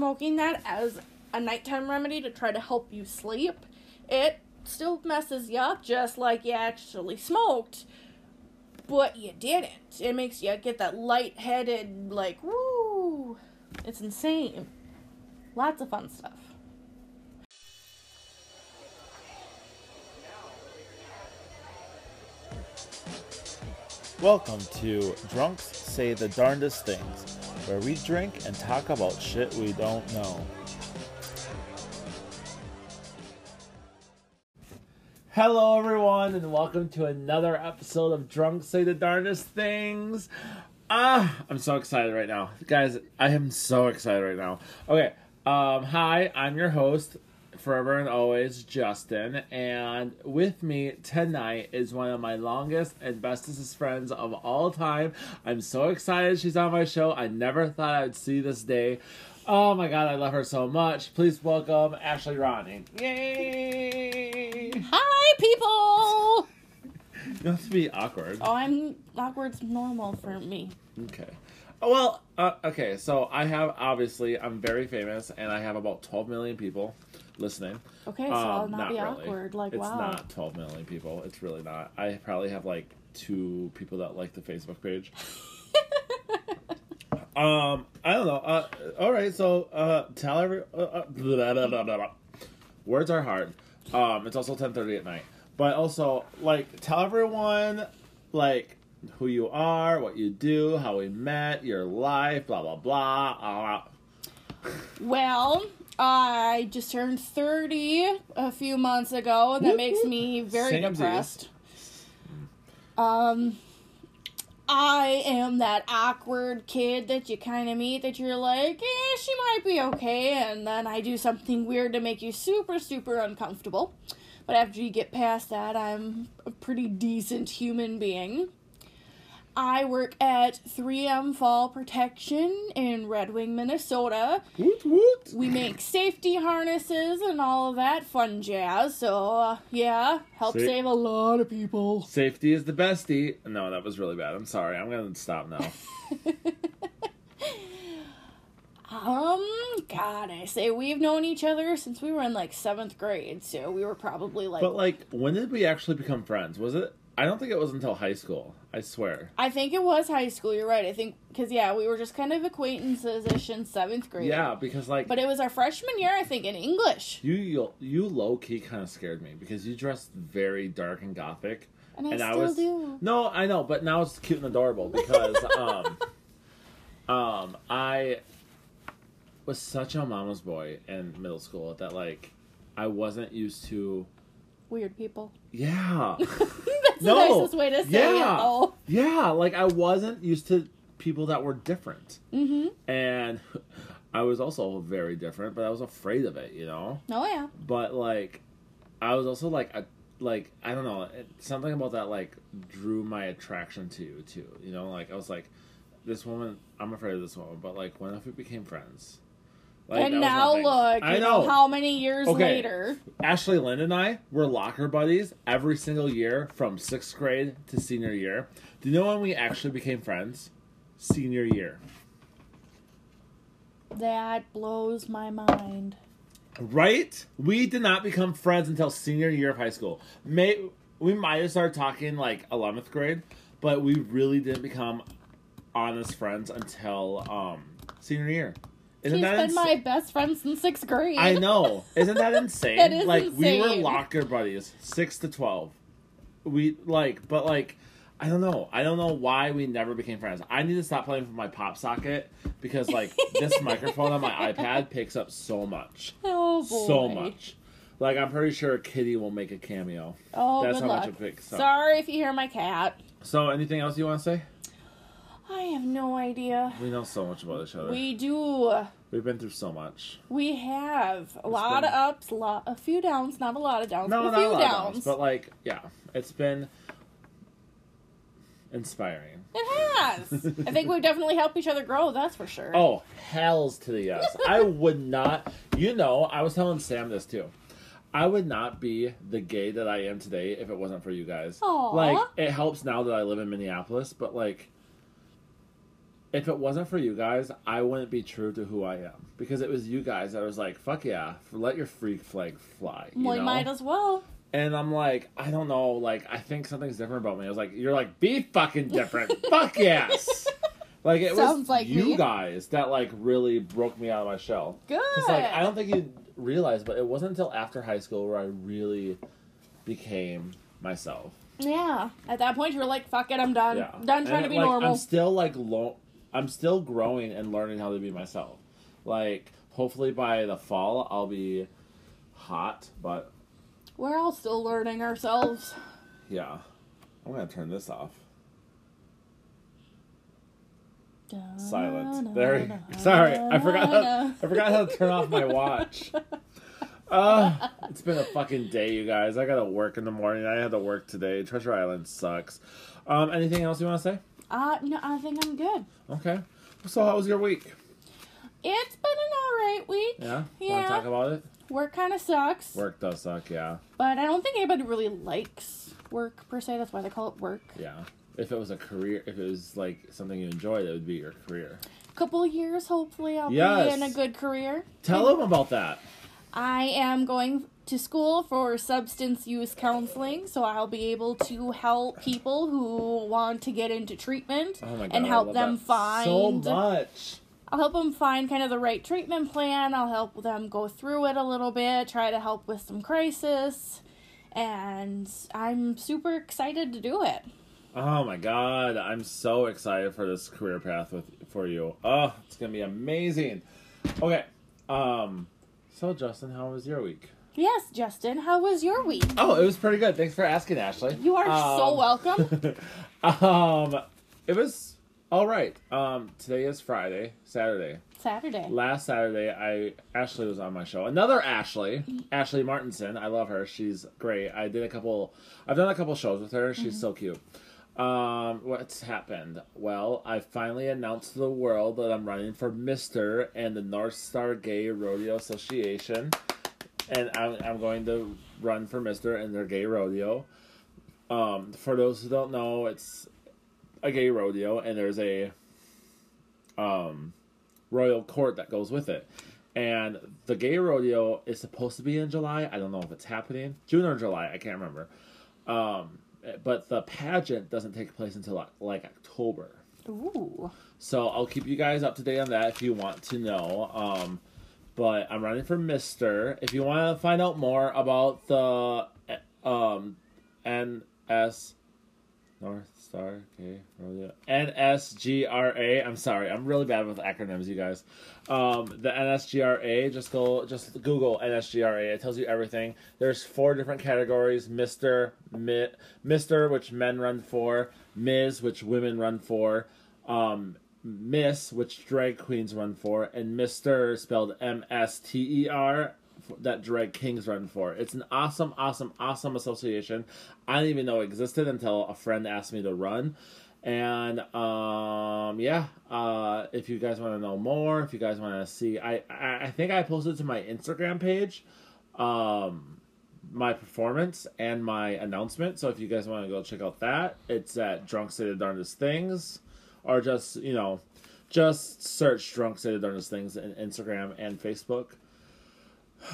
smoking that as a nighttime remedy to try to help you sleep, it still messes you up just like you actually smoked, but you didn't. It makes you get that lightheaded, like, woo. It's insane. Lots of fun stuff. Welcome to Drunks Say the Darndest Things, where we drink and talk about shit we don't know. Hello, everyone, and welcome to another episode of Drunks Say the Darndest Things. Ah, I'm so excited right now. Guys, I am so excited right now. Okay, um, hi, I'm your host, forever and always, Justin, and with me tonight is one of my longest and bestest friends of all time. I'm so excited she's on my show. I never thought I'd see this day. Oh my god, I love her so much. Please welcome Ashley Ronnie. Yay! Hi, people! You have to be awkward. Oh, I'm awkward's normal for me. Okay. Well, uh, okay, so I have obviously I'm very famous and I have about 12 million people listening. Okay, so I'll Um, not, be really. awkward. Like, it's wow. It's not 12 million people. It's really not. I probably have like two people that like the Facebook page. um, I don't know. Uh, all right, so uh, tell every uh, uh, blah, blah, blah, blah, blah. words are hard. Um, it's also 10:30 at night, but also like tell everyone like who you are, what you do, how we met, your life, blah blah blah. Uh, Well, I just turned 30 a few months ago, and that makes me very Samesies. depressed. Um, I am that awkward kid that you kind of meet that you're like, eh, she might be okay, and then I do something weird to make you super, super uncomfortable. But after you get past that, I'm a pretty decent human being. I work at 3M Fall Protection in Red Wing, Minnesota. woot woot. We make safety harnesses and all of that fun jazz. So, uh, yeah, help See? save a lot of people. Safety is the bestie. No, that was really bad. I'm sorry. I'm gonna stop now. Um, God, I say we've known each other since we were in like seventh grade, so we were probably like, But like, when did we actually become friends? Was it? I don't think it was until high school. I swear. I think it was high school. You're right. I think because yeah, we were just kind of acquaintances in seventh grade. Yeah, because like, but it was our freshman year, I think, in English, you you, you low key kind of scared me because you dressed very dark and gothic. and I And I still was- do. No, I know, but now it's cute and adorable because um, um, I was such a mama's boy in middle school that like I wasn't used to. Weird people. Yeah. That's No, the nicest way to say yeah. it. Oh. Yeah, like I wasn't used to people that were different. Mm-hmm. And I was also very different, but I was afraid of it, you know? Oh yeah. But like I was also like a like I don't know, something about that like drew my attraction to you too, you know? Like I was like this woman, I'm afraid of this woman, but like what if we became friends? Like, and now thing. look, I know. know. how many years Okay. later. Ashley Lynn and I were locker buddies every single year from sixth grade to senior year. Do you know when we actually became friends? Senior year. That blows my mind. Right? We did not become friends until senior year of high school. May we might have started talking like eleventh grade, but we really didn't become honest friends until um senior year. Isn't that been ins- my best friend since sixth grade. I know. Isn't that insane? That is like we were locker buddies, six to twelve. We like, but like, I don't know. I don't know why we never became friends. I need to stop playing with my pop socket because like this microphone on my iPad picks up so much, Oh boy. so much. Like I'm pretty sure Kitty will make a cameo. Oh, That's good how luck. much it picks up. Sorry if you hear my cat. So, anything else you want to say? I have no idea. We know so much about each other. We do. We've been through so much. We have a lot been- of ups, a lot, a few downs, not a lot of downs, No, but a not few a lot of downs. downs, but like, yeah, it's been inspiring. It has. I think we've definitely helped each other grow. That's for sure. Oh, hells to the yes. I would not, you know, I was telling Sam this too. I would not be the gay that I am today if it wasn't for you guys. Aw. Like, it helps now that I live in Minneapolis, but like, if it wasn't for you guys, I wouldn't be true to who I am because it was you guys that was like, "Fuck yeah, let your freak flag fly." You well, you know? might as well. And I'm like, I don't know, like I think something's different about me. I was like, you're like, be fucking different. Fuck yes. Like it Sounds was like you me. guys that like really broke me out of my shell. Good. Because like I don't think you realize, but it wasn't until after high school where I really became myself. Yeah. At that point, you're like, fuck it, I'm done. Yeah, Done trying And, to be like, normal. I'm still like lo- I'm still growing and learning how to be myself. Like hopefully by the fall I'll be hot, but We're all still learning ourselves. yeah, I'm gonna turn this off. Silent. There. Sorry, I forgot. How, I forgot how to turn off my watch. Uh, it's been a fucking day, you guys. I gotta work in the morning. I had to work today. Treasure Island sucks. Um, anything else you want to say? Uh, no, I think I'm good. Okay. So, how was your week? It's been an alright week. Yeah. Want Yeah. to talk about it? Work kind of sucks. Work does suck. Yeah. But I don't think anybody really likes work per se. That's why they call it work. Yeah. If it was a career, if it was like something you enjoyed, it would be your career. Couple years, hopefully, I'll Yes. be in a good career. Tell them about that. I am going to school for substance use counseling, so I'll be able to help people who want to get into treatment Oh god. and help them find. so much. I'll help them find kind of the right treatment plan. I'll help them go through it a little bit, try to help with some crisis, and I'm super excited to do it. Oh my god, I'm so excited for this career path with for you. Oh, it's gonna be amazing. Okay, um, so Justin, how was your week? Yes, Justin, how was your week? Oh, it was pretty good. Thanks for asking, Ashley. You are so Um, welcome. um, it was all right. Um, today is Friday, Saturday. Saturday. Last Saturday, I Ashley was on my show. Another Ashley, Ashley Martinson. I love her. She's great. I did a couple. I've done a couple shows with her. She's so cute. Um, what's happened? Well, I finally announced to the world that I'm running for Mister and the North Star Gay Rodeo Association, and I'm, I'm going to run for Mister in their gay rodeo. Um, for those who don't know, it's a gay rodeo, and there's a um royal court that goes with it. And the gay rodeo is supposed to be in July. I don't know if it's happening. June or July, I can't remember. Um, but the pageant doesn't take place until like, like October. Ooh. So I'll keep you guys up to date on that if you want to know. Um, but I'm running for Mister. If you want to find out more about the um, NS North Star Rodeo NSGRA. I'm sorry, I'm really bad with acronyms, you guys. Um, the NSGRA. Just go, just Google NSGRA. It tells you everything. There's four different categories: Mister, Mi, Mister, which men run for; Ms, which women run for; um, Miss, which drag queens run for; and Mister, spelled M S T E R, that drag kings run for. It's an awesome, awesome, awesome association. I didn't even know it existed until a friend asked me to run. And um, yeah, uh, if you guys want to know more, if you guys want to see, I, I I think I posted to my Instagram page, um, my performance and my announcement. So if you guys want to go check out that, it's at Drunk of Darndest Things, or just you know, just search Drunk State of Darndest Things in Instagram and Facebook.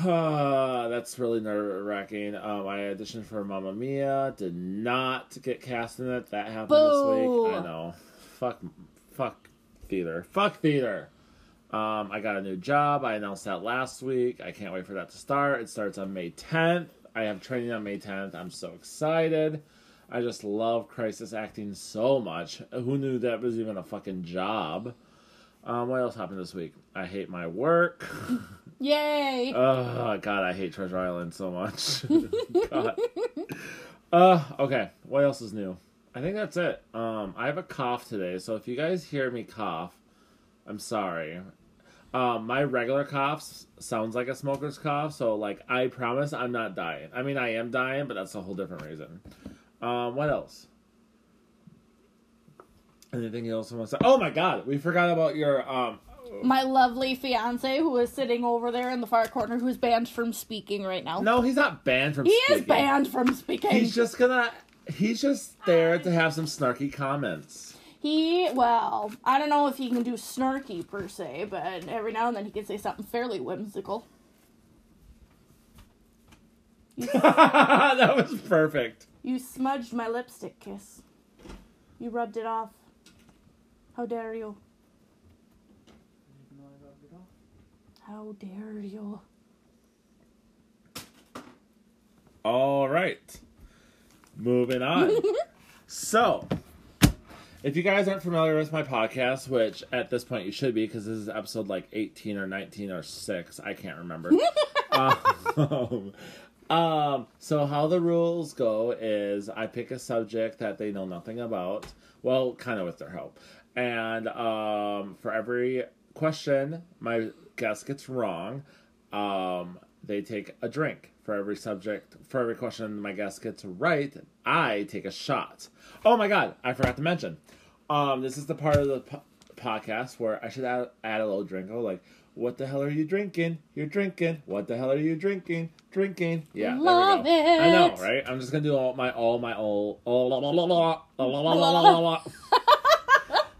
Uh, that's really nerve wracking. Um, I auditioned for Mamma Mia, did not get cast in it. That happened this week. I know. Fuck, fuck theater. Fuck theater. Um, I got a new job. I announced that last week. I can't wait for that to start. It starts on May 10th. I have training on May 10th. I'm so excited. I just love crisis acting so much. Who knew that was even a fucking job? Um, what else happened this week? I hate my work. Yay. Oh God, I hate Treasure Island so much. God. Uh, okay. What else is new? I think that's it. Um, I have a cough today, so if you guys hear me cough, I'm sorry. Um, my regular cough s- sounds like a smoker's cough, so like I promise I'm not dying. I mean, I am dying, but that's a whole different reason. Um, what else? Anything else I want to say? Oh my God, we forgot about your um. My lovely fiance, who is sitting over there in the far corner, who's banned from speaking right now. No, he's not banned from. he speaking. is banned from speaking. He's just gonna. He's just there to have some snarky comments. He, well, I don't know if he can do snarky per se, but every now and then he can say something fairly whimsical. that was perfect. You smudged my lipstick kiss. You rubbed it off. How dare you? How dare you? All right. Moving on. so, if you guys aren't familiar with my podcast, which at this point you should be because this is episode like 18 or 19 or 6, I can't remember. um, um, so, how the rules go is I pick a subject that they know nothing about, well, kind of with their help. And um, for every question my guest gets wrong, um, they take a drink. For every subject, for every question my guest gets right, I take a shot. Oh my god, I forgot to mention. Um, this is the part of the po- podcast where I should add, add a little drink. Oh, like, what the hell are you drinking? You're drinking. What the hell are you drinking? Drinking. Yeah, Love there we go. I know, right? I'm just gonna do all my all my all all la, la, la, la, la, la, la, la, la.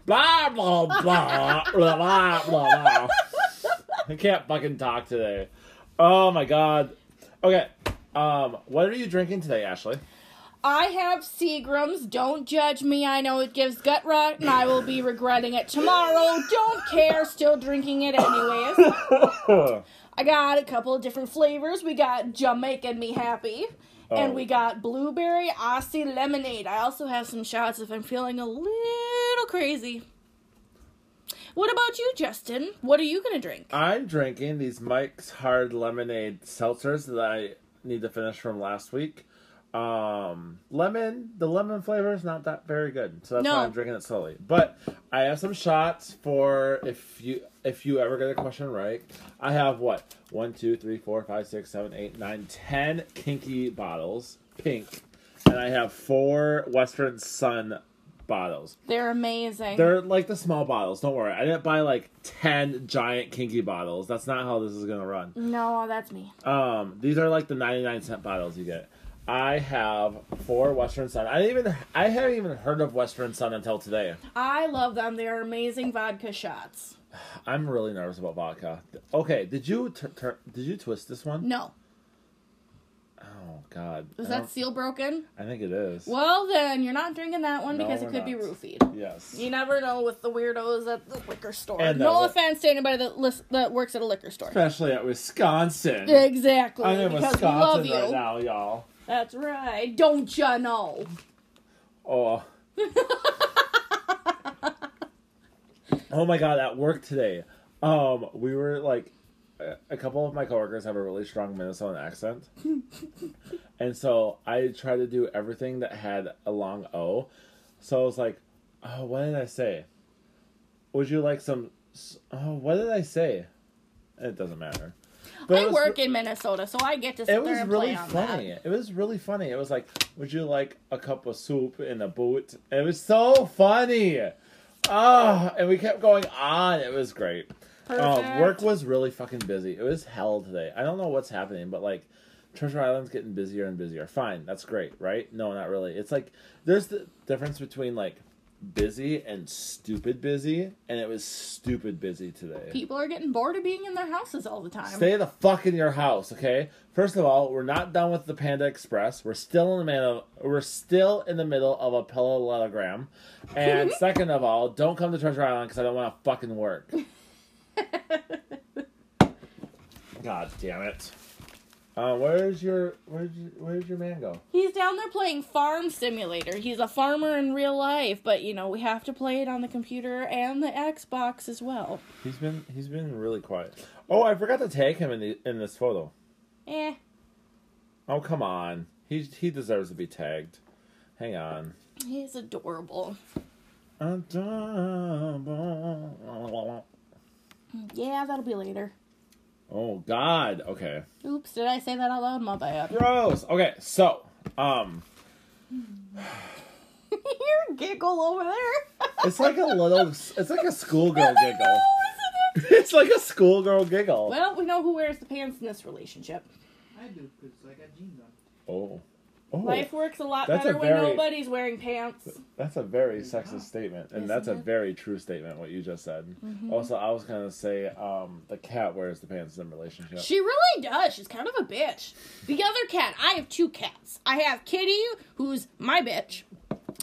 blah blah blah blah blah blah blah. I can't fucking talk today. Oh my god. Okay. Um, what are you drinking today, Ashley? I have Seagram's. Don't judge me. I know it gives gut rot, and I will be regretting it tomorrow. Don't care. Still drinking it anyways. I got a couple of different flavors. We got Jamaican Me Happy. And Oh. we got blueberry Aussie lemonade. I also have some shots if I'm feeling a little crazy. What about you, Justin? What are you gonna drink? I'm drinking these Mike's Hard Lemonade seltzers that I need to finish from last week. Um, lemon, the lemon flavor is not that very good, so that's No. why I'm drinking it slowly. But I have some shots for if you if you ever get a question right. I have what one, two, three, four, five, six, seven, eight, nine, ten kinky bottles, pink, and I have four Western Son bottles. They're amazing. They're like the small bottles. Don't worry. I didn't buy like ten giant kinky bottles. That's not how this is gonna run. no, that's me. Um, these are like the ninety nine cent bottles you get. I have four Western Son. I didn't even I haven't even heard of Western Son until today. I love them. They are amazing vodka shots. I'm really nervous about vodka. Okay, did you t- tur did you twist this one? No. Oh God, Is that seal broken? I think it is. Well, then you're not drinking that one No, because we're it could be not. roofied. Yes. You never know with the weirdos at the liquor store. And, no uh, offense to anybody that lis- that works at a liquor store. Especially at Wisconsin. Exactly. I'm in because we love Wisconsin you. right now, y'all. That's right. Don't ya know? Oh. oh my god, at work today, um, we were like, a- a couple of my coworkers have a really strong Minnesota accent, and so I tried to do everything that had a long O. So I was like, "Oh, what did I say? Would you like some? Oh, what did I say? It doesn't matter." I was work in Minnesota, so I get to sit it there was really funny. that. It was really funny. It was like, would you like a cup of soup in a boot? It was so funny. Ah, and we kept going on. It was great. Uh, work was really fucking busy. It was hell today. I don't know what's happening, but like Treasure Island's getting busier and busier. Fine, that's great, right? No, not really. It's like there's the difference between like busy and stupid busy, and it was stupid busy today. People are getting bored of being in their houses all the time. Stay the fuck in your house, okay? First of all, we're not done with the Panda Express. We're still in the middle. We're still in the middle of a parallelogram. And second of all, don't come to Treasure Island because I don't want to fucking work. God damn it! Uh, where's your where's your, where's your man go? He's down there playing Farm Simulator. He's a farmer in real life, but you know, we have to play it on the computer and the Xbox as well. He's been he's been really quiet. Oh, I forgot to tag him in the in this photo. Eh. Oh come on, he he deserves to be tagged. Hang on. He's adorable. Adorable. Yeah, that'll be later. Oh God. Okay. Oops, did I say that out loud? My bad. Gross. Okay. So, um, Your giggle over there. it's like a little. It's like a schoolgirl I giggle. know, isn't it? It's like a schoolgirl giggle. Well, we know who wears the pants in this relationship. I do, because I got jeans on. Oh. Oh, Life works a lot That's a better when nobody's wearing pants. that's a very sexist statement, and Isn't that's a very true statement. What you just said. Mm-hmm. Also, I was gonna say, um, the cat wears the pants in a relationship. She really does. She's kind of a bitch. The other cat, I have two cats. I have Kitty, who's my bitch.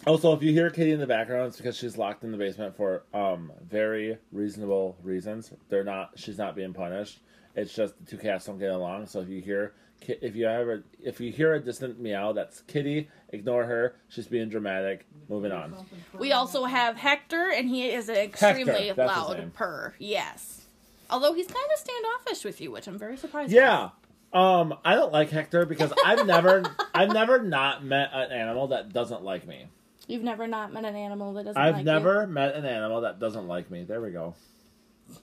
Also, if you hear Kitty in the background, it's because she's locked in the basement for um very reasonable reasons. They're not. She's not being punished. It's just the two cats don't get along. So if you hear, if you ever, if you hear a distant meow, that's Kitty. Ignore her. She's being dramatic. Moving on. We also have Hector, and he is an extremely Hector, loud purr. Yes. Although he's kind of standoffish with you, which I'm very surprised. Yeah. Um, I don't like Hector because I've never, I've never not met an animal that doesn't like me. You've never not met an animal that doesn't like me. I've like never met an animal that doesn't like me. There we go.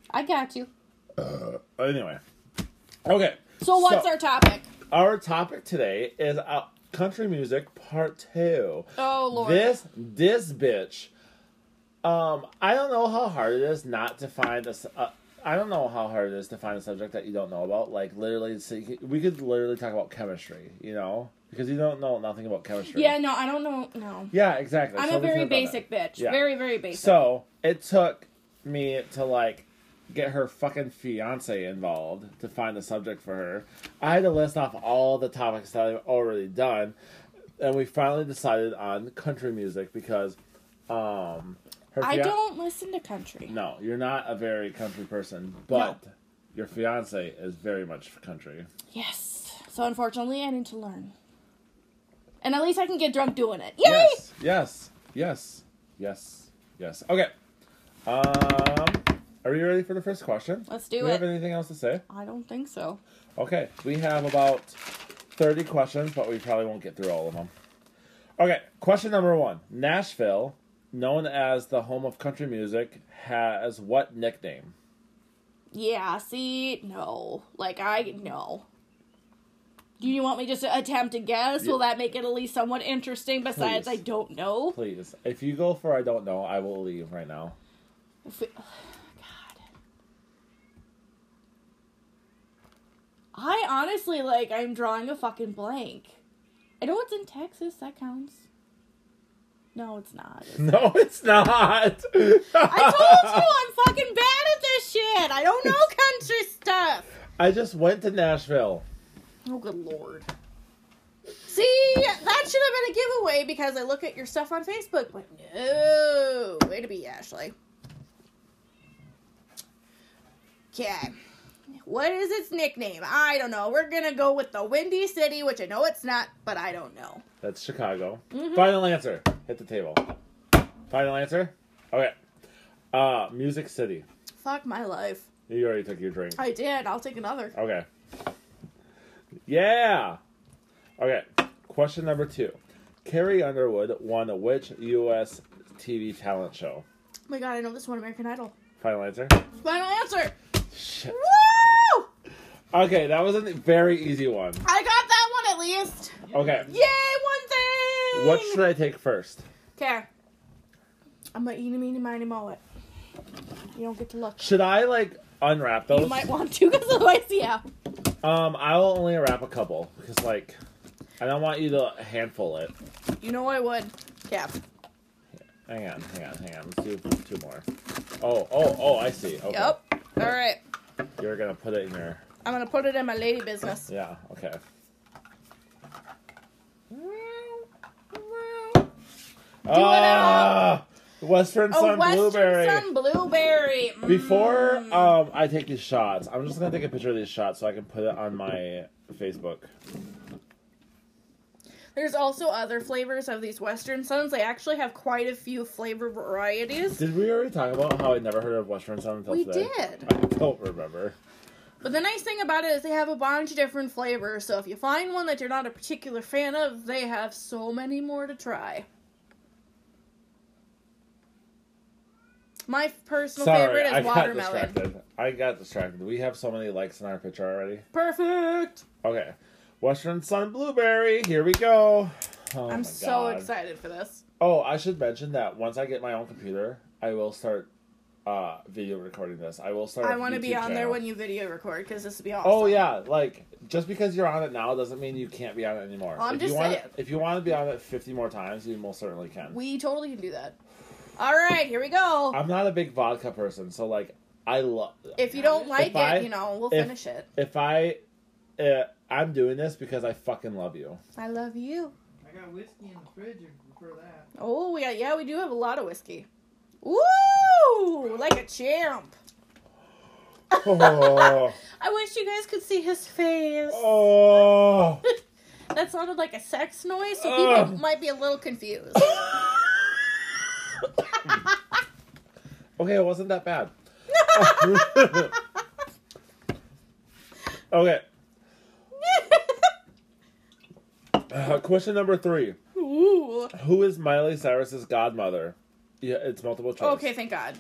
I got you. Uh, Anyway, okay. So what's our topic? Our topic today is uh, country music part two. Oh lord. This this bitch. Um, I don't know how hard it is not to find a. Uh, I don't know how hard it is to find a subject that you don't know about. Like literally, we could literally talk about chemistry. You know, because you don't know nothing about chemistry. Yeah, no, I don't know. No. Yeah, exactly. I'm So a very basic bitch. Yeah. Very, very basic. So it took me to like get her fucking fiance involved to find a subject for her. I had to list off all the topics that I've already done, and we finally decided on country music because um her I fia- don't listen to country. No, you're not a very country person, but your fiance is very much country. Yes. So unfortunately, I need to learn. And at least I can get drunk doing it. Yay! Yes, yes, yes, yes, yes. Okay. Um, are you ready for the first question? Let's Do it. do you have anything else to say? I don't think so. Okay, we have about 30 questions, but we probably won't get through all of them. Okay, question number one Nashville, known as the home of country music, has what nickname? Yeah, see, no. Like, I, no. Do you want me just to attempt to guess? Will that make it at least somewhat interesting besides Please. I don't know? Please. If you go for I don't know, I will leave right now. If it- I honestly, like, I'm drawing a fucking blank. I know it's in Texas, that counts. No, it's not. No, it's not. I told you I'm fucking bad at this shit. I don't know country stuff. I just went to Nashville. Oh, good lord. See, that should have been a giveaway because I look at your stuff on Facebook, but no. Way to be, Ashley. Okay. What is its nickname? I don't know. We're gonna go with the Windy City, which I know it's not, but I don't know. That's Chicago. Mhm. Final answer. Hit the table. Final answer? Okay. Uh, Music City. Fuck my life. You already took your drink. I did. I'll take another. Okay. Yeah. Okay. Question number two. Carrie Underwood won which U.S. TV talent show? Oh my god, I know this one, American Idol. Final answer. Final answer. Shit. Woo! Okay, that was a very easy one. I got that one at least. Okay. Yay, one thing. What should I take first? Okay. I'm gonna eeny, meeny, miny, it. You don't get to look. Should I like unwrap those? You might want to, because otherwise, yeah. Um, I will only wrap a couple because like I don't want you to handful it. You know I would. Yeah. Hang on, hang on, hang on. Let's do two more. Oh, oh, oh! I see. Okay. Yep. All right. You're gonna put it in your. I'm gonna put it in my lady business. Yeah. Okay. Ah, Western Son Western Blueberry. Sun Blueberry. Mm. Before um, I take these shots, I'm just gonna take a picture of these shots so I can put it on my Facebook. There's also other flavors of these Western Sons. They actually have quite a few flavor varieties. Did we already talk about how I never heard of Western Son until We today? did. I don't remember. But the nice thing about it is they have a bunch of different flavors. So if you find one that you're not a particular fan of, they have so many more to try. My personal Sorry, favorite is I got distracted. I got distracted. We have so many likes in our picture already. Perfect. Okay. Western Son Blueberry, here we go. Oh I'm so God. excited for this. Oh, I should mention that once I get my own computer, I will start uh, video recording this. I will start. I want to be YouTube on there when you video record because this would be awesome. Oh yeah, like just because you're on it now doesn't mean you can't be on it anymore. Well, I'm if just you want, saying. if you want to be on it 50 more times, you most certainly can. We totally can do that. All right, here we go. I'm not a big vodka person, so like I love. if you don't like if I- it, you know, we'll if- finish it. If I, uh, I'm doing this because I fucking love you. I love you. I got whiskey in the fridge if you prefer that. Oh, we got, yeah, we do have a lot of whiskey. Woo! Like a champ. Oh, I wish you guys could see his face. oh. That sounded like a sex noise, so people might be a little confused. okay, it wasn't that bad. okay, uh, question number three: Ooh. Who is Miley Cyrus's godmother? Yeah, it's multiple choice. Okay, thank God.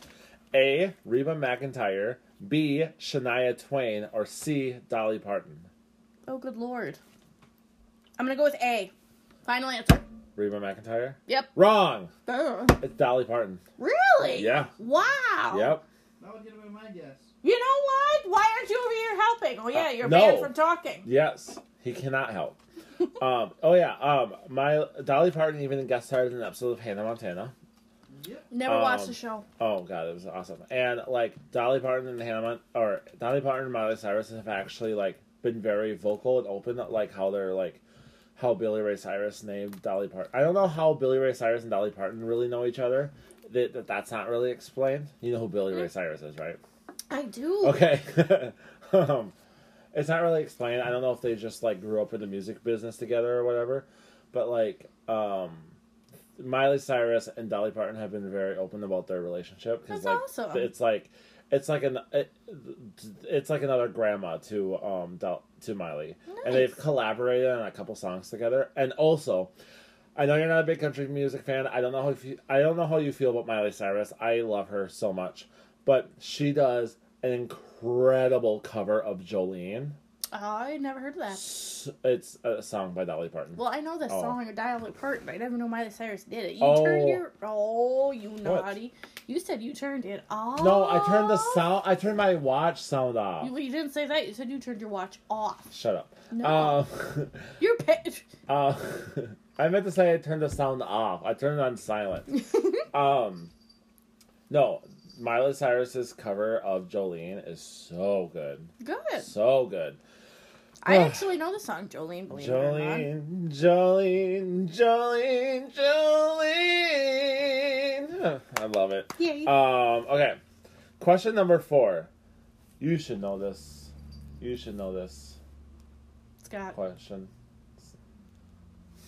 A. Reba McEntire. B. Shania Twain. Or C. Dolly Parton. Oh, good lord. I'm gonna go with A. Final answer. Reba McEntire. Yep. Wrong. Ugh. It's Dolly Parton. Really? Yeah. Wow. Yep. That would have been my guess. You know what? Why aren't you over here helping? Oh yeah, Uh, you're no. banned from talking. Yes. He cannot help. um. Oh yeah. Um. My Dolly Parton even guest starred in an episode of Hannah Montana. Yep. Never watched Um, the show. Oh god, it was awesome. And like Dolly Parton and Hannah Mon- or Dolly Parton and Miley Cyrus have actually like been very vocal and open, like how they're like how Billy Ray Cyrus named Dolly Parton. I don't know how Billy Ray Cyrus and Dolly Parton really know each other. That, that that's not really explained. You know who Billy Ray Cyrus is, right? I do. Okay. um, it's not really explained. I don't know if they just like grew up in the music business together or whatever. But like, um, Miley Cyrus and Dolly Parton have been very open about their relationship That's like awesome. it's like it's like an it, it's like another grandma to um to Miley, and they've collaborated on a couple songs together. And also, I know you're not a big country music fan. I don't know how you, I don't know how you feel about Miley Cyrus. I love her so much, but she does an incredible cover of Jolene. I never heard of that. It's a song by Dolly Parton. Well, I know the Oh. song Dolly Parton, but I never know Miley Cyrus did it. You Oh. turned your oh, you naughty! You said you turned it off. No, I turned the sound. I turned my watch sound off. You, you didn't say that. You said you turned your watch off. Shut up. No. Um, You're pa- uh, I meant to say I turned the sound off. I turned it on silent. um, no, Miley Cyrus's cover of Jolene is so good, good. so good. I actually know the song Jolene. Believe it or not. Jolene, Jolene, Jolene, Jolene. I love it. Yay. Um, okay. Question number four. You should know this. You should know this Scott. question.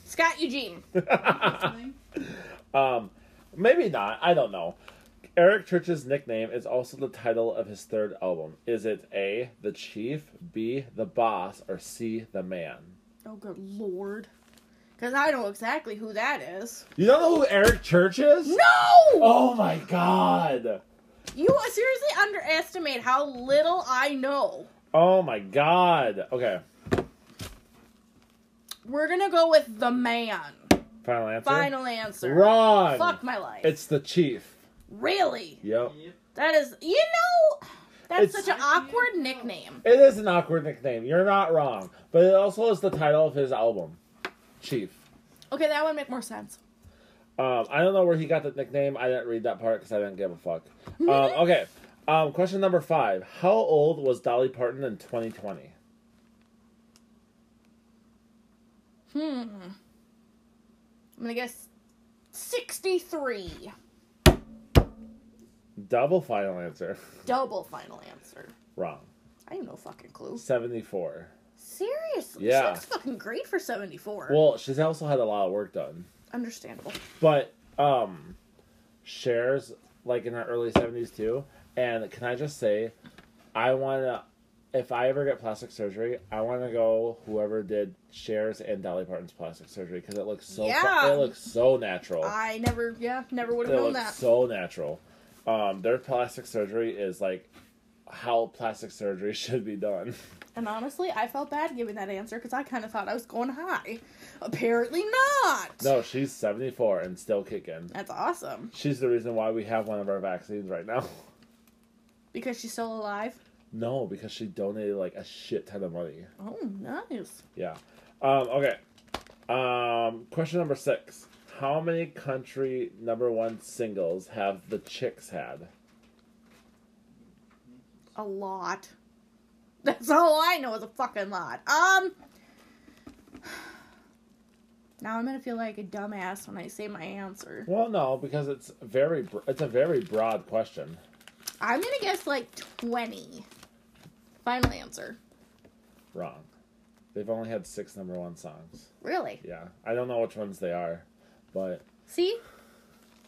Scott Eugene. Um, maybe not. I don't know. Eric Church's nickname is also the title of his third album. Is it A, The Chief, B, The Boss, or C, The Man? Oh, good lord. Because I know exactly who that is. You don't know who Eric Church is? No! Oh my god! You seriously underestimate how little I know. Oh my god! Okay, We're gonna go with the man. final answer? Final answer. Wrong! Fuck my life. It's The Chief. Really? Yep. That is, you know, that's It's- such an awkward nickname. It is an awkward nickname. You're not wrong. But it also is the title of his album, Chief. Okay, that would make more sense. Um, I don't know where he got the nickname. I didn't read that part because I didn't give a fuck. Um, okay. Um, question number five. How old was Dolly Parton in 2020? Hmm. I'm gonna guess 63. Double final answer. Double final answer. Wrong. I have no fucking clue. 74. Seriously? Yeah. She looks fucking great for 74. Well, she's also had a lot of work done. Understandable. But um shares like in her early 70s too. And can I just say I want to if I ever get plastic surgery, I want to go whoever did Cher's and Dolly Parton's plastic surgery because it looks so fu- Yeah. it looks so natural. I never, yeah, never would have known looks that. so natural. Um, their plastic surgery is like how plastic surgery should be done. And honestly, I felt bad giving that answer because I kind of thought I was going high. Apparently not. No, she's 74 and still kicking. That's awesome. She's the reason why we have one of our vaccines right now. Because she's still alive. No, because she donated like a shit ton of money. Oh, nice. Yeah. Um, okay. Um, question number six. How many country number one singles have the chicks had? A lot. That's all I know is a fucking lot. Um. Now I'm gonna feel like a dumbass when I say my answer. Well, no, because it's very it's a very broad question. I'm gonna guess like 20. Final answer. Wrong. They've only had six number one songs. Really? Yeah, I don't know which ones they are, but See?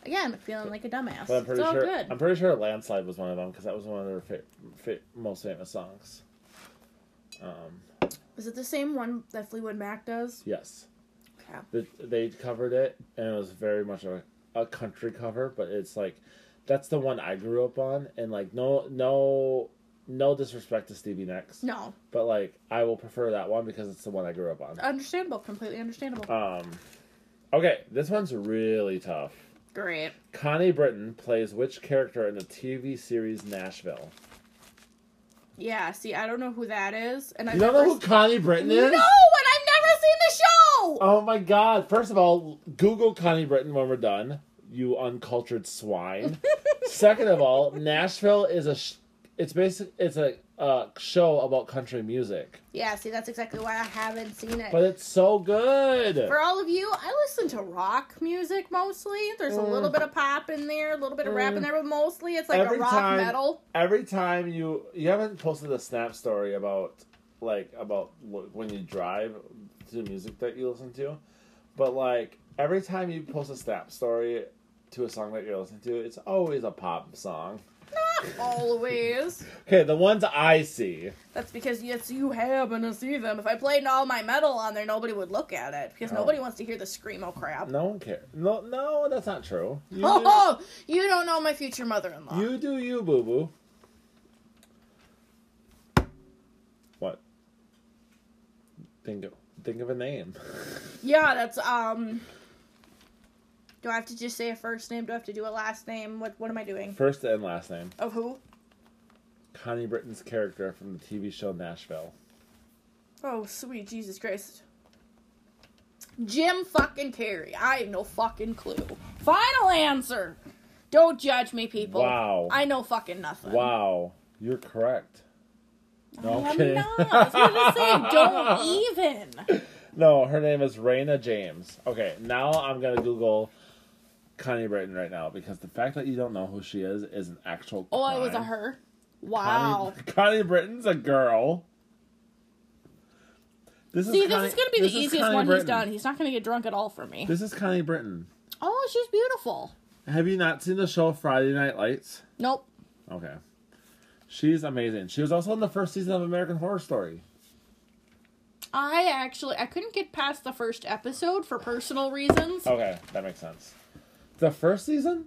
Again, feeling like a dumbass. but I'm pretty it's sure good. I'm pretty sure "Landslide" was one of them because that was one of their fa- fa- most famous songs. Um, Is it the same one that Fleetwood Mac does? yes. Yeah. The- they covered it and it was very much a, a country cover but it's like that's the one i grew up on and like no no no disrespect to stevie nicks No. but like i will prefer that one because it's the one i grew up on Understandable. Completely understandable. um okay this one's really tough Great. connie britton plays which character in the tv series nashville Yeah, see, I don't know who that is. And you don't know who connie britton is. No, and I've never seen the show! oh my god first of all google connie britton when we're done you uncultured swine Second of all, Nashville is a sh- it's basic it's a uh, show about country music, Yeah, see, that's exactly why I haven't seen it. but it's so good. For all of you, I listen to rock music mostly. There's a Mm. little bit of pop in there, a little bit of rap in Mm. there, but mostly it's like Every a rock time- metal. Every time you you haven't posted a snap story about like about when you drive to the music that you listen to, but like every time you post a snap story to a song that you're listening to, it's always a pop song. Always. Okay, the ones I see. That's because yes, you happen to see them. If I played all my metal on there, nobody would look at it because nobody wants to hear the screamo crap. No one cares. No, no, that's not true. You do- Oh, you don't know my future mother-in-law. You do you, boo boo. What? Think of think of a name. Yeah, that's um. Do I have to just say a first name? Do I have to do a last name? What What am I doing? First and last name. Of who? Connie Britton's character from the TV show Nashville. Oh, sweet Jesus Christ. Jim fucking Carrey. I have no fucking clue. Final answer. Don't judge me, people. Wow. I know fucking nothing. Wow, you're correct. No, I'm I'm kidding. not. I was gonna say, don't even. No, her name is Rayna Jaymes. Okay, now I'm gonna Google Connie Britton right now because the fact that you don't know who she is is an actual. Oh, it was a her. Wow. Connie, Connie Britton's a girl. This See, this Connie- is gonna be the easiest Connie one Britton. he's done. He's not gonna get drunk at all for me. This is Connie Britton. Oh, she's beautiful. Have you not seen the show Friday Night Lights? Nope. Okay. She's amazing. She was also in the first season of American Horror Story. I actually I couldn't get past the first episode for personal reasons. Okay, that makes sense. The first season?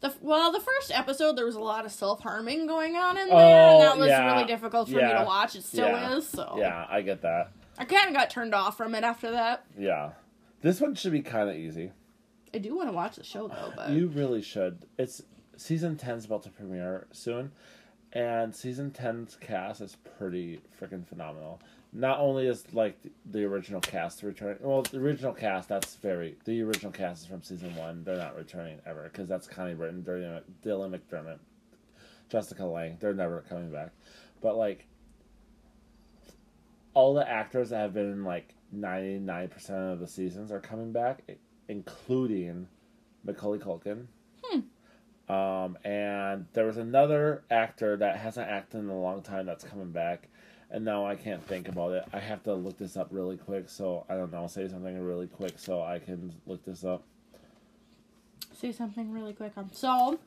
The well, the first episode there was a lot of self harming going on in Oh, there, and that oh, was yeah. really difficult for me to watch. It still Yeah. is. So Yeah, I get that. I kind of got turned off from it after that. Yeah. This one should be kind of easy. I do want to watch the show though, but You really should. It's season 10's about to premiere soon, and season 10's cast is pretty freaking phenomenal. Not only is like the original cast returning, well, the original cast that's very the original cast is from season one. They're not returning ever because that's Connie Britton, Dylan Dylan McDermott, Jessica Lange. They're never coming back. But like all the actors that have been in like ninety nine percent of the seasons are coming back, including Macaulay Culkin. Um, and there was another actor that hasn't acted in a long time that's coming back, and now I can't think about it. I have to look this up really quick, so I don't know. Say something really quick so I can look this up. say something really quick. Um, so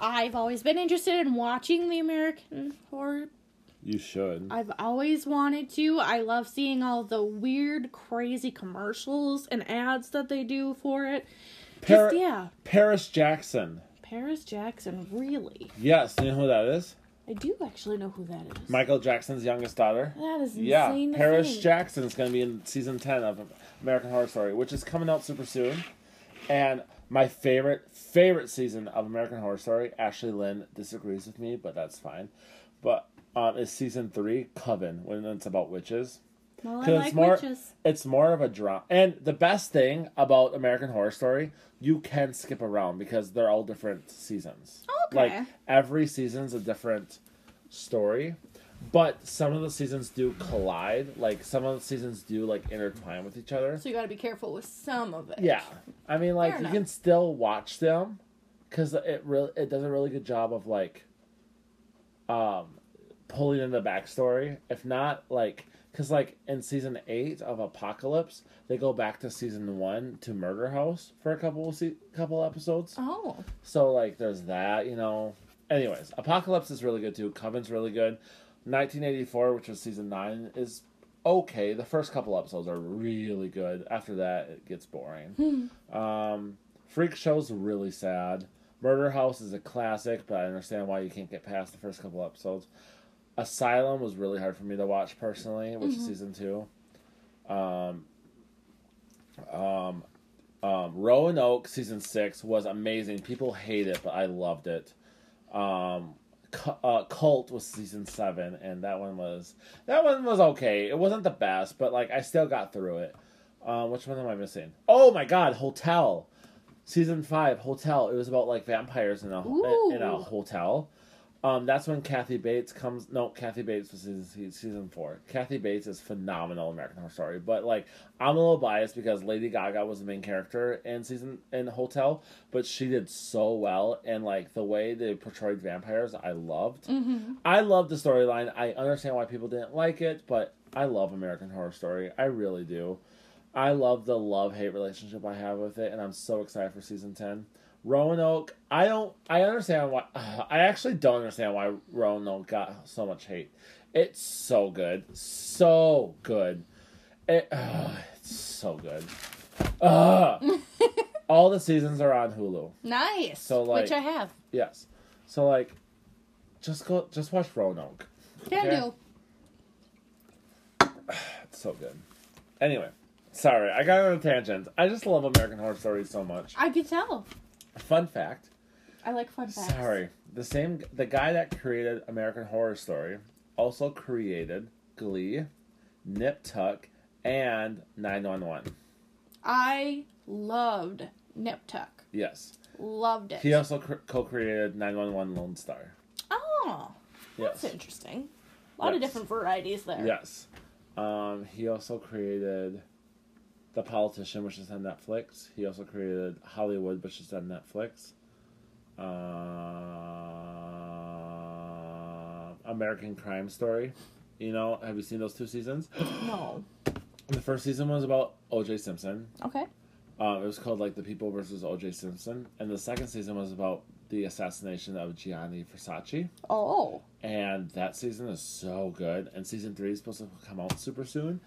I've always been interested in watching the American Horror You should. I've always wanted to. I love seeing all the weird, crazy commercials and ads that they do for it. Par- Just, yeah. Paris Jackson. Paris Jackson, really? Yes, you know who that is? I do actually know who that is. Michael Jackson's youngest daughter. that is Yeah, insane. to Paris think. Jackson's going to be in season 10 of American Horror Story, which is coming out super soon. And My favorite favorite season of American Horror Story. Ashley Lynn disagrees with me, but that's fine. But um, is season three Coven when it's about witches. Well, I 'Cause like it's more witches. it's more of a drama. And the best thing about American Horror Story, you can skip around because they're all different seasons. Okay. Like every season's a different story, but some of the seasons do collide. Like some of the seasons do like intertwine with each other. So you got to be careful with some of it. Yeah, I mean, like Fair you enough. can still watch them because it really it does a really good job of like, um, pulling in the backstory. If not, like, because like in season eight of Apocalypse, they go back to season one to Murder House for a couple of se- couple episodes. Oh. So like, there's that, you know. Anyways, Apocalypse is really good too. Coven's really good. 1984, which was season nine, is okay. The first couple episodes are really good. After that, it gets boring. um, Freak Show's really sad. Murder House is a classic, but I understand why you can't get past the first couple episodes. Asylum was really hard for me to watch personally, which is season two. Um, um, um, Roanoke season six was amazing. People hate it, but I loved it. Um, uh, Cult was season seven, and that one was that one was okay. It wasn't the best, but like I still got through it. Um, which one am I missing? Oh my God, Hotel, season five, Hotel. It was about like vampires in a in a hotel. Um, that's when Kathy Bates comes. No, Kathy Bates was season season four. Kathy Bates is phenomenal American Horror Story, but like I'm a little biased because Lady Gaga was the main character in season in Hotel, but she did so well, and like the way they portrayed vampires, I loved. Mm-hmm. I love the storyline. I understand why people didn't like it, but I love American Horror Story. I really do. I love the love hate relationship I have with it, and I'm so excited for season ten. Roanoke, I don't. I understand why. I actually don't understand why Roanoke got so much hate. It's so good, so good. It, ugh, it's so good. Ugh. All the seasons are on Hulu. Nice. So, like- Which I have. Yes. So like, just go, just watch Roanoke. Can Okay. do. It's so good. Anyway, sorry, I got on a tangent. I just love American Horror Story so much. I could tell. Fun fact. I like fun facts. Sorry, the same the guy that created American Horror Story also created Glee, Nip Tuck, and Nine One One. I loved Nip Tuck. Yes, Loved it. he also co-created Nine One One Lone Star. Oh, that's Yes, interesting. A lot of different varieties there. yes. Um, he also created The Politician, which is on Netflix. He also created Hollywood, which is on Netflix. Uh, American Crime Story. You know, have you seen those two seasons? No. The first season was about O.J. Simpson. Okay. Um, it was called like The People versus O.J. Simpson, and the second season was about the assassination of Gianni Versace. Oh. And that season is so good. And season three is supposed to come out super soon,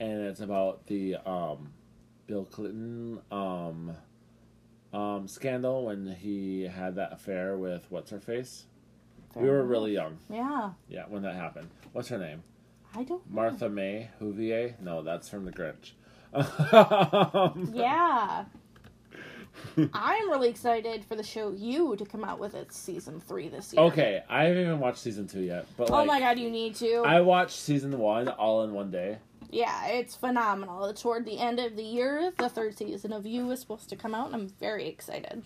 and it's about the um, Bill Clinton um, um, scandal when he had that affair with what's her face. we were really young, Yeah. yeah, when that happened. What's her name? I don't. know. Martha May Whovier? No, that's from The Grinch. Yeah. I'm really excited for the show You to come out with its season three this year. Okay, I haven't even watched season two yet, but like, oh my god, you need to. I watched season one all in one day. Yeah, it's phenomenal. Toward the end of the year, the third season of You is supposed to come out, and I'm very excited.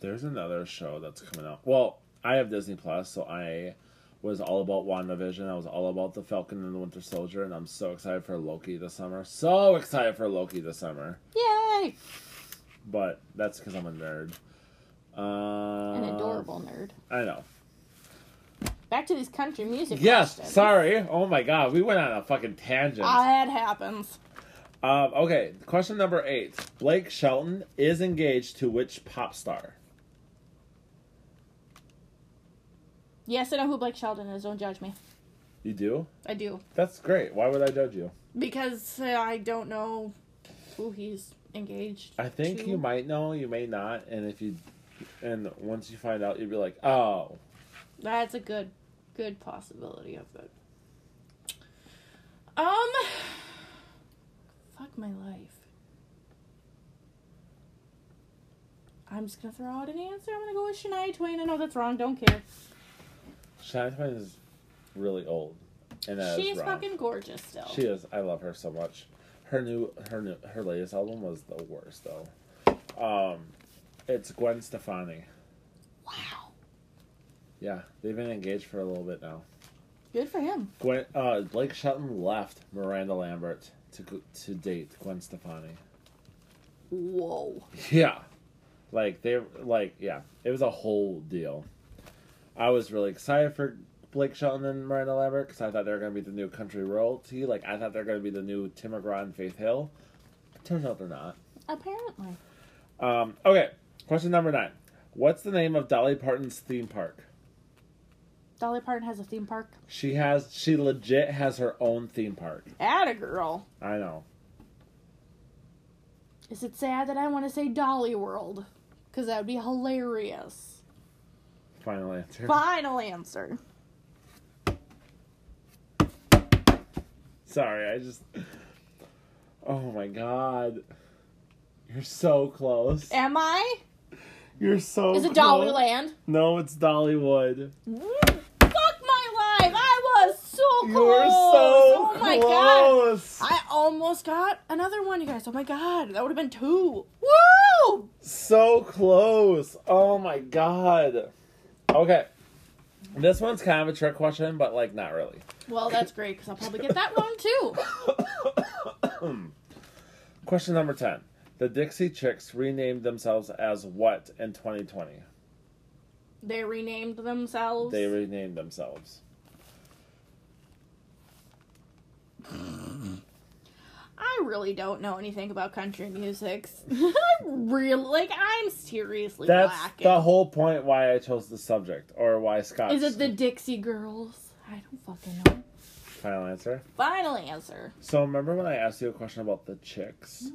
There's another show that's coming out. Well, I have Disney Plus, so I was all about WandaVision. I was all about the Falcon and the Winter Soldier, and I'm so excited for Loki this summer. So excited for Loki this summer. Yay! But that's because I'm a nerd. Uh, An adorable nerd. I know. Back to these country music. Yes, questions. sorry. Oh my god, we went on a fucking tangent. That happens. Um, okay, question number eight. Blake Shelton is engaged to which pop star? Yes, I know who Blake Shelton is. Don't judge me. You do? I do. That's great. Why would I judge you? Because uh, I don't know who he's engaged I think to. you might know, you may not, and if you, and once you find out, you'd be like, oh, That's a good, good possibility of it. Um, fuck my life. I'm just gonna throw out an answer. I'm gonna go with Shania Twain. I know that's wrong. Don't care. Shania Twain is really old, and that is She's wrong. fucking gorgeous still. She is. I love her so much. Her new, her new, her latest album was the worst though. Um, it's Gwen Stefani. wow. Yeah, they've been engaged for a little bit now. Good for him. Gwen, uh, Blake Shelton left Miranda Lambert to to date Gwen Stefani. Whoa. Yeah, like they like yeah, it was a whole deal. I was really excited for Blake Shelton and Miranda Lambert because I thought they were going to be the new country royalty. Like I thought they were going to be the new Tim McGraw and Faith Hill. Turns out they're not. Apparently. Um, okay, question number nine. What's the name of Dolly Parton's theme park? Dolly Parton has a theme park. She has she legit has her own theme park. Atta girl. I know. Is it sad that I want to say Dolly World? Because that would be hilarious. Final answer. Final answer. Sorry, I just. Oh my god. You're so close. Am I? You're so. Is it close. Dollyland? No, it's Dollywood. Fuck my life! I was so close. You were so oh my god! close. I almost got another one, you guys. Oh my god, that would have been two. Woo! So close. Oh my god. Okay. This one's kind of a trick question, but like not really. Well, that's great because I'll probably get that wrong too. Question number 10. The Dixie Chicks renamed themselves as what in 2020? They renamed themselves. They renamed themselves. I really don't know anything about country music. I really like. I'm seriously That's lacking. the whole point why I chose the subject, or why Scott. Is it the Dixie Girls? I don't fucking know. final answer? Final answer. So remember when I asked you a question about the chicks?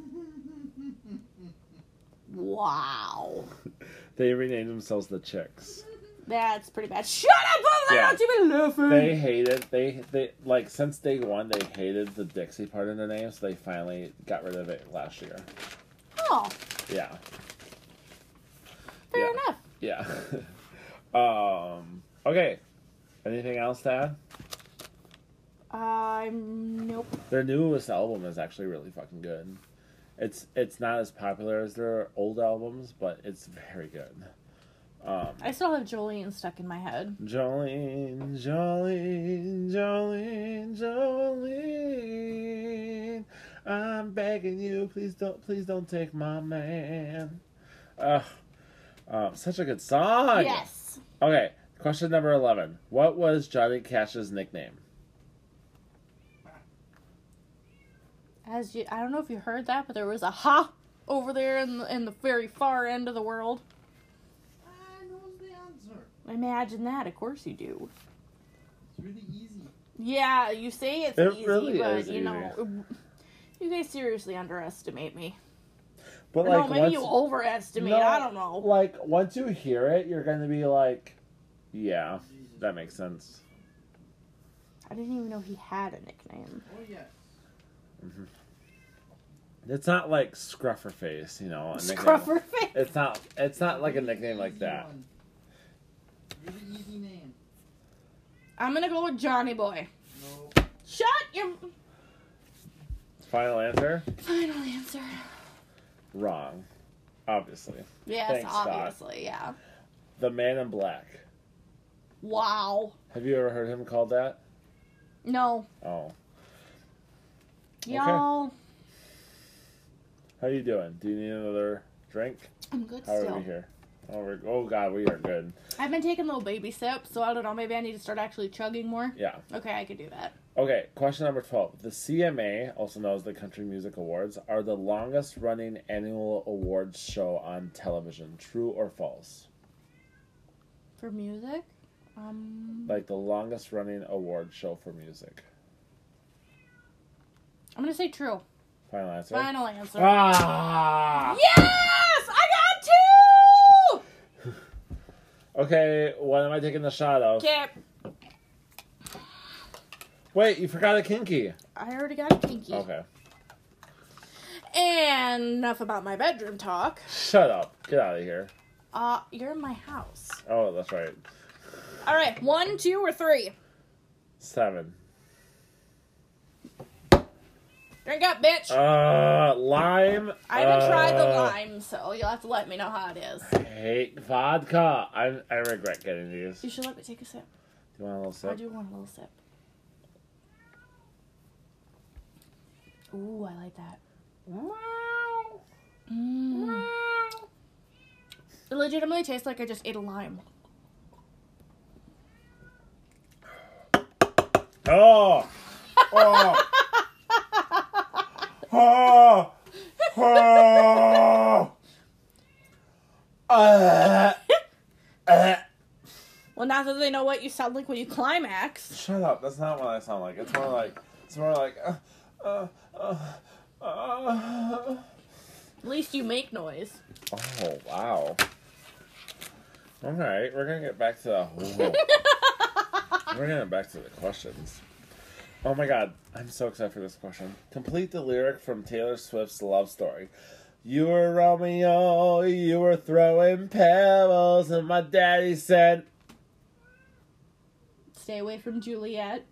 Wow, They renamed themselves the chicks. That's pretty bad. Shut up! I'm Yeah. not even laughing. They hated they they like since day one they hated the Dixie part in their name, so they finally got rid of it last year. Oh, Yeah, fair Yeah. enough. yeah. um. Okay. Anything else to add? Um, nope. Their newest album is actually really fucking good. It's it's not as popular as their old albums, but it's very good. Um, I still have Jolene stuck in my head. Jolene, Jolene, Jolene, Jolene. I'm begging you, please don't, please don't take my man. Ugh, um, such a good song. Yes. Okay, question number eleven. What was Johnny Cash's nickname? As you, I don't know if you heard that, but there was a ha over there in the, in the very far end of the world. I know the answer. Imagine that. Of course you do. It's really easy. Yeah, you say it's It easy, really but is you know, you guys seriously underestimate me. But Or no, maybe once- you overestimate. No, I don't know. Like once you hear it, you're gonna be like, "Yeah, Jesus. that makes sense." I didn't even know he had a nickname. Oh yes. Mm-hmm. It's not like Scruffer Face, you know. A nickname. Scruffer face. It's not. It's not like a nickname like that. One. Really easy name. I'm gonna go with Johnny Boy. No. Shut your Final answer? final answer. Wrong. Obviously, Yes, Thanks, Scott. obviously, yeah. the Man in Black. Wow. Have you ever heard him called that? No, Oh, y'all. how you doing? Do you need another drink? I'm good How are still. we here? Oh, we're, oh God, we are good. I've been taking little baby sips, so I don't know. Maybe I need to start actually chugging more. Yeah. Okay, I could do that. Okay, question number 12. The CMA, also known as the Country Music Awards, are the longest running annual awards show on television. True or false? For music, um, Like the longest running award show for music. I'm gonna say true. Final answer? Final answer. Ah! Yes, I got two. Okay, what am I taking the shot of? Okay, Wait, you forgot a kinky. I already got a kinky. Okay. And enough about my bedroom talk. Shut up. Get out of here. Uh, you're in my house. Oh, that's right. All right, one, two, or three. Seven. Drink up, bitch. Uh, lime. I haven't tried the uh, lime, so you'll have to let me know how it is. Hate vodka. I I regret getting these. You should let me take a sip. Do you want a little sip? I do want a little sip. Ooh, I like that. Mm. It legitimately tastes like I just ate a lime. Oh. Oh. oh. Oh. Uh, uh. Well, now that they know what you sound like when you climax. Shut up. That's not what I sound like. It's more like it's more like uh, uh, uh, uh. At least you make noise. Oh wow. All right, we're gonna get back to the. we're gonna get back to the questions. Oh my god, I'm so excited for this question. Complete the lyric from Taylor Swift's Love Story. You were Romeo, you were throwing pebbles, and my daddy said, Stay away from Juliet.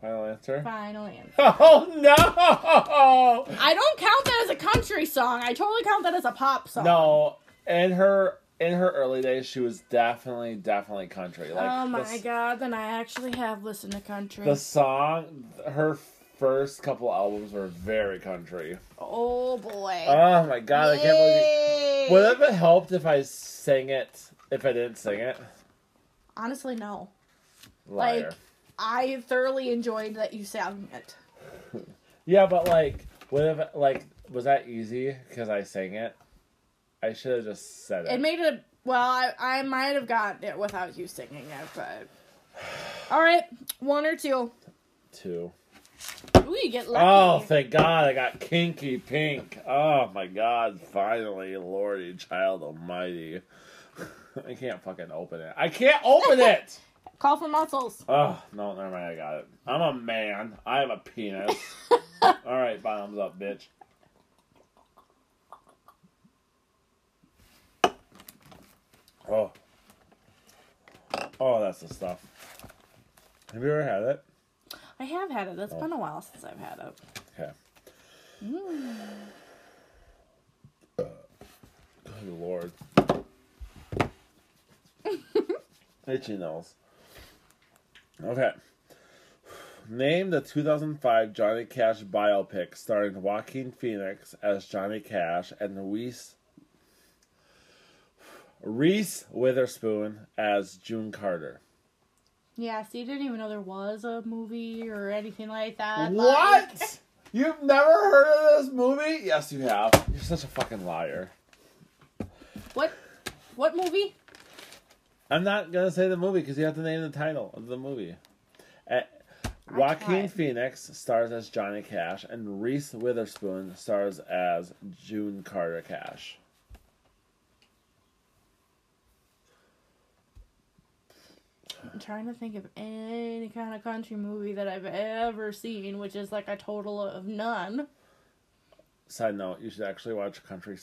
"Final answer." Final answer. Oh no! I don't count that as a country song. I totally count that as a pop song. No, and her in her early days, she was definitely definitely country. Like oh my the god, then I actually have listened to country. The song, her first couple albums were very country. oh boy. Oh my god, I can't believe. It. Would it have helped if I sang it? If I didn't sing it, Honestly, no. liar. Like, I thoroughly enjoyed that you sang it. yeah, but like, would have like was that easy because I sang it? I should have just said it. It made it. Well, I, I might have gotten it without you singing it, but. Alright, one or two. Two. Ooh, you get lucky. Oh, thank God, I got kinky pink. Oh my God, finally, Lordy, child almighty. I can't fucking open it. I can't open it! Call for muscles. Oh, no, never mind, I got it. I'm a man. I have a penis. Alright, bottoms up, bitch. Oh. Oh, that's the stuff. Have you ever had it? I have had it. It's Oh. been a while since I've had it. Okay. Mm. Good lord. Itchy nose. Okay. Name the 2005 Johnny Cash biopic starring Joaquin Phoenix as Johnny Cash and Reese Reese Witherspoon as June Carter. Yeah, see, you didn't even know there was a movie or anything like that. What? You've never heard of this movie? Yes, you have. You're such a fucking liar. What? What movie? I'm not gonna say the movie because you have to name the title of the movie. Uh, Joaquin. Phoenix stars as Johnny Cash, and Reese Witherspoon stars as June Carter Cash. I'm trying to think of any kind of country movie that I've ever seen, which is like a total of none. Side note: You should actually watch Country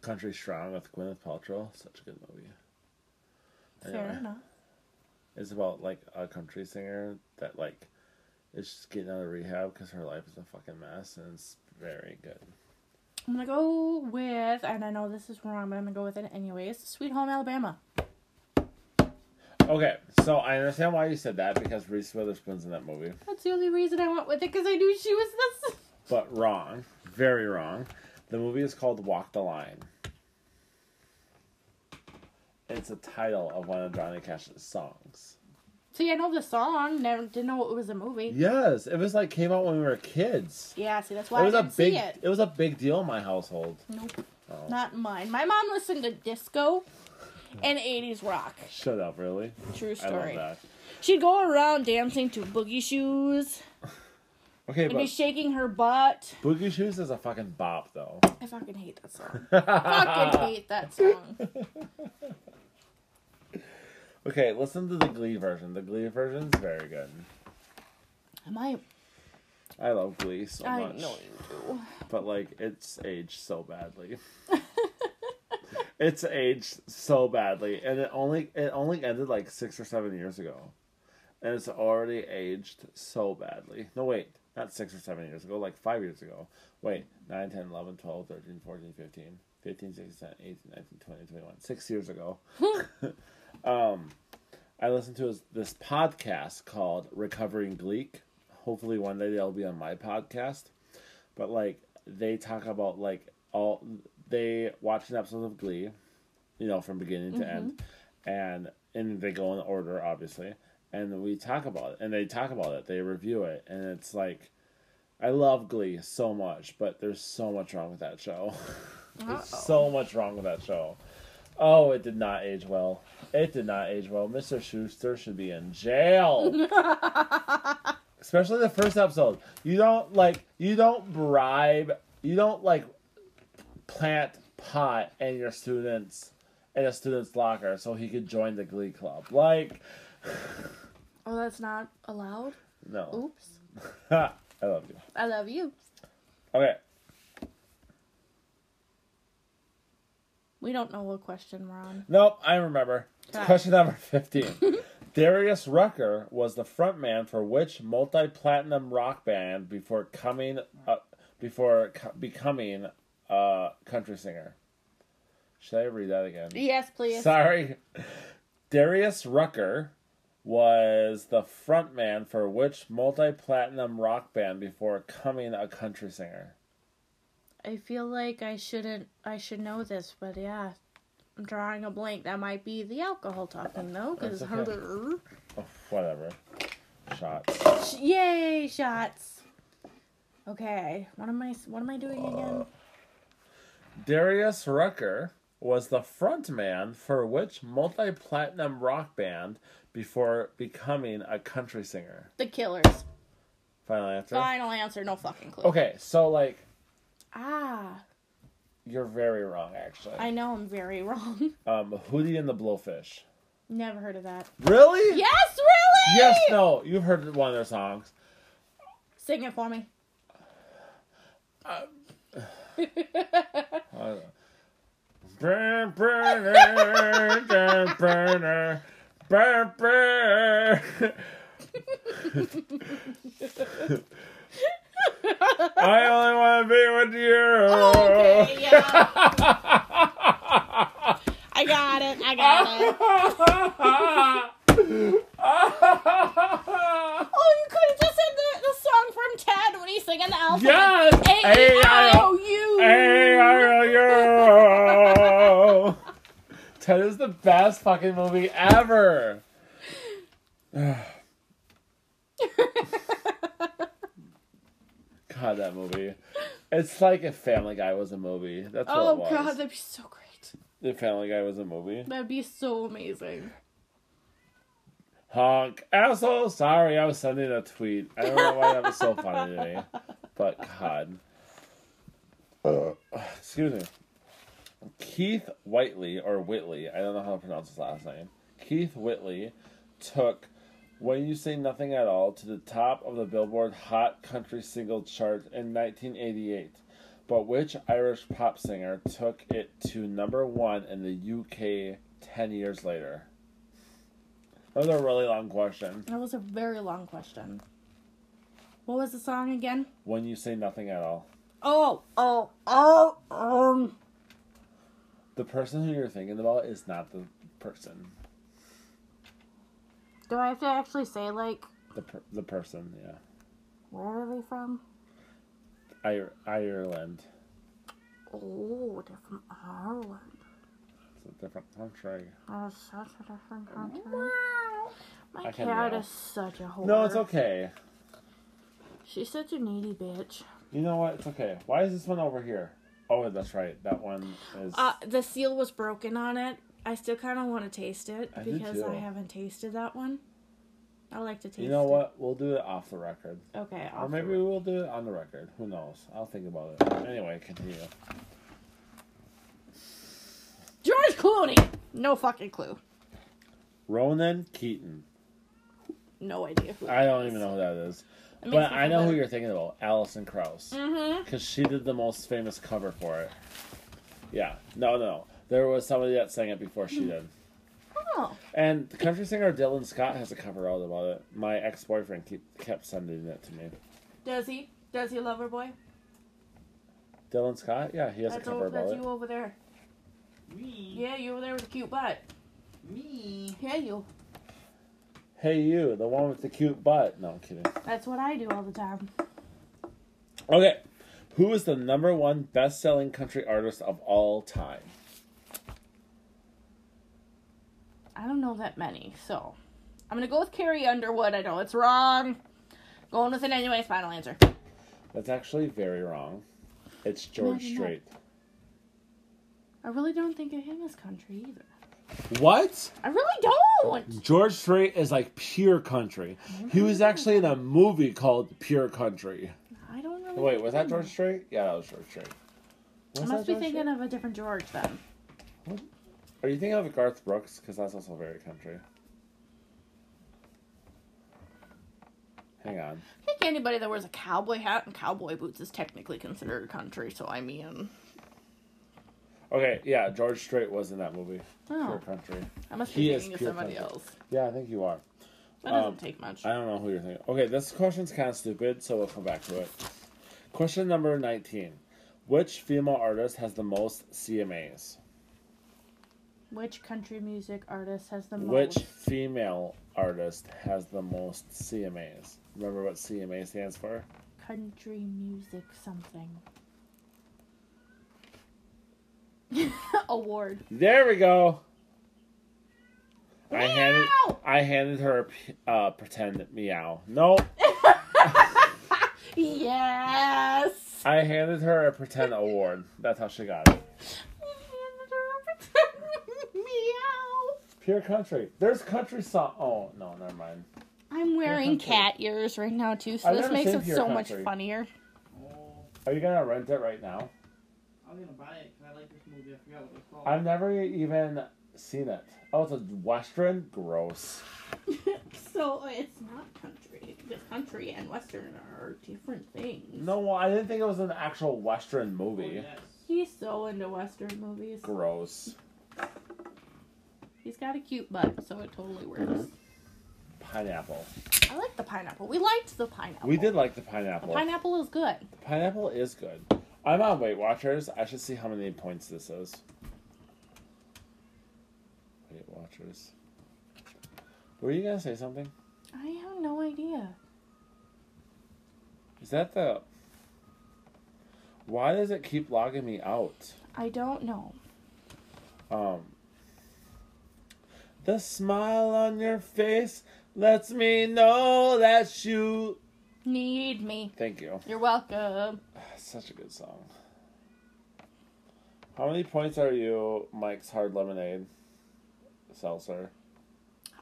Country Strong with Gwyneth Paltrow. Such a good movie. Fair Anyway. enough. It's about like a country singer that like is just getting out of rehab because her life is a fucking mess, and it's very good. I'm gonna go with, and I know this is wrong, but I'm gonna go with it anyways. Sweet Home Alabama. Okay, so I understand why you said that because Reese Witherspoon's in that movie. That's the only reason I went with it because I knew she was this. but wrong, very wrong. The movie is called Walk the Line. It's a title of one of Johnny Cash's songs. See, I know the song. Never didn't know it was a movie. Yes, it was like came out when we were kids. Yeah, see, that's why it was I a didn't big. see it. It was a big deal in my household. Nope, Oh, not mine. My mom listened to disco and 80s rock. shut up! Really? True I love story. that. She'd go around dancing to boogie shoes Okay, and be shaking her butt. Boogie Shoes is a fucking bop, though. I fucking hate that song. fucking hate that song. Okay, listen to the Glee version. The Glee version is very good. Am I? I love Glee so I much. I know you do. but like it's aged so badly. It's aged so badly, and it only it only ended like six or seven years ago, and it's already aged so badly. No, wait, not six or seven years ago, like five years ago. Wait, 9, 10, 11, 12, 13, 14, 15, 15, 16, 17, 18, 19, 20, 21. Six years ago. um, I listened to this podcast called Recovering Gleek. Hopefully, one day they'll be on my podcast. But, like, they talk about, like, all. They watch an episode of Glee, you know, from beginning to end. Mm-hmm. And, and they go in order, obviously. And we talk about it. And they talk about it. They review it. And it's like. I love Glee so much, but there's so much wrong with that show. there's so much wrong with that show. Oh, it did not age well. It did not age well. Mr. Schuester should be in jail. Especially the first episode. You don't like you don't bribe you don't like plant pot in your students in a student's locker so he could join the glee club. Like Oh, that's not allowed? no. Oops. I love you. I love you. Okay. We don't know what question we're on. Nope, I remember. Question number 15. Darius Rucker was the frontman for which multi-platinum rock band before coming uh, before co- becoming a country singer? Should I read that again? Yes, please. Sorry. Darius Rucker was the frontman for which multi-platinum rock band before becoming a country singer? I feel like I shouldn't. I should know this, but yeah, I'm drawing a blank. That might be the alcohol talking though, because okay. Oh, whatever. Shots. yay shots. Okay, what am I? What am I doing again? Darius Rucker was the frontman for which multi-platinum rock band before becoming a country singer? The Killers. Final answer. Final answer. No fucking clue. Okay, so like Ah, you're very wrong actually. I know I'm very wrong. Um, Hootie and the Blowfish. Never heard of that. Really? Yes, really? Yes. No. You've heard one of their songs. Sing it for me. Uh, Burn, burn, burn, burn, burn, burn. I only want to be with you. Okay, yeah. I got it. I got it. Oh, you could have just said the, the song from Ted when he's singing the alphabet. Yes. A I O U. Hey, I you. Ted is the best fucking movie ever. God, that movie. It's like if Family Guy was a movie. That's what Oh it was. god, that'd be so great. If Family Guy was a movie. That'd be so amazing. Honk. Asshole. Sorry, I was sending a tweet. I don't know why that was so funny to me. But God. Uh. Excuse me. Keith Whitley, or Whitley, I don't know how to pronounce his last name. Keith Whitley took When You Say Nothing at All to the top of the Billboard Hot Country Single chart in 1988. But which Irish pop singer took it to number one in the UK 10 years later? That was a really long question. That was a very long question. What was the song again? When you say nothing at all. Oh, oh, oh, um. The person who you're thinking about is not the person. Do I have to actually say, like, The per- the person, yeah. where are they from? Ir- Ireland. Oh, they're from Ireland. It's a different country. That's such a different country. My I can cat yell. is such a whore. No, it's okay. She's such a needy bitch. You know what? It's okay. Why is this one over here? Oh, that's right. That one is. Uh, the seal was broken on it. I still kind of want to taste it I because. I haven't tasted that one. I like to taste. you know it. what? We'll do it off the record. Okay. Or maybe the- we'll do it on the record. Who knows? I'll think about it. Anyway, continue. George Clooney. No fucking clue. Ronan Keating. No idea who. I don't even know who that is. But I know who you're thinking about. Alison Krauss. Mm-hmm. Because she did the most famous cover for it. Yeah. No, no. There was somebody that sang it before she did. Oh, And the country singer Dylan Scott has a cover out about it. My ex boyfriend keep, kept sending it to me. does he? Does he, lover boy? Dylan Scott? Yeah, he has That's, a cover o- about that's it. you over there. Me. Yeah, you over there with the cute butt. Me. Yeah, you. Hey, you, the one with the cute butt. No, I'm kidding. That's what I do all the time. Okay. Who is the number one best selling country artist of all time? I don't know that many, so I'm gonna go with Carrie Underwood. I know it's wrong. Going with it anyways. Final answer. That's actually very wrong. It's George Imagine that. Strait. I really don't think of him as country either. What? I really don't. George Strait is like pure country. He was mm-hmm. actually in a movie called Pure Country. I don't really. Wait, was that. George Strait? Yeah, that was George Strait. I must be George thinking Strait? of a different George then. Are you thinking of Garth Brooks? Because that's also very country. Hang on. I think anybody that wears a cowboy hat and cowboy boots is technically considered country. So I mean, Okay, yeah, George Strait was in that movie. Oh. Pure country. I must He be is thinking of somebody country. else. Yeah, I think you are. That doesn't Um, take much. I don't know who you're thinking. Okay, this question's kind of stupid, so we'll come back to it. Question number 19. Which female artist has the most CMAs? Which country music artist has the most? Which female artist has the most CMAs? Remember what CMA stands for? country music something? Award. There we go. I handed Meow! I handed her a p- uh, pretend meow. No, Yes. I handed her a pretend award. That's how she got it. Meow. Pure country. There's country song. Oh no, never mind. I'm wearing cat ears right now too, so I've this makes it Pure so much funnier. Are you gonna rent it right now? I was gonna buy it because I like this movie. I forgot what it's called. I've never even seen it. Oh, it's a western. Gross. so it's not country The country and western are different things. No, I didn't think it was an actual western Oh, movie. yes. He's so into western movies. Gross. He's got a cute butt, so it totally works. Mm-hmm. Pineapple. I like the pineapple. We liked the pineapple. We did like the The pineapple. pineapple is good. Pineapple is good. I'm on Weight Watchers. I should see how many points this is. Weight Watchers. Were you gonna say something? I have no idea. Is that the? Why does it keep logging me out? I don't know. Um. The smile on your face lets me know that you. Need me. Thank you. You're welcome. Such a good song. How many points are you, Mike's Hard Lemonade Seltzer?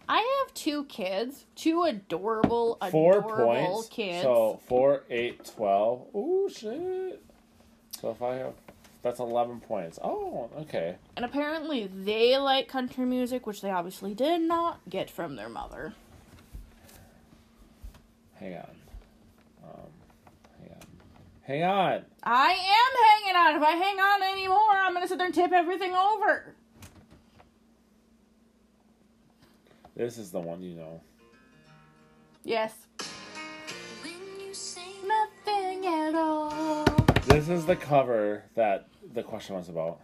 I have two kids, two adorable, Four adorable points. kids. So four, eight, twelve. Ooh, shit. So if I have. That's 11 points. Oh, okay. And apparently they like country music, which they obviously did not get from their mother. Hang on. Hang on. Hang on. I am hanging on. If I hang on anymore, I'm gonna sit there and tip everything over. This is the one you know. Yes. When you say Nothing at all. This is the cover that the question was about.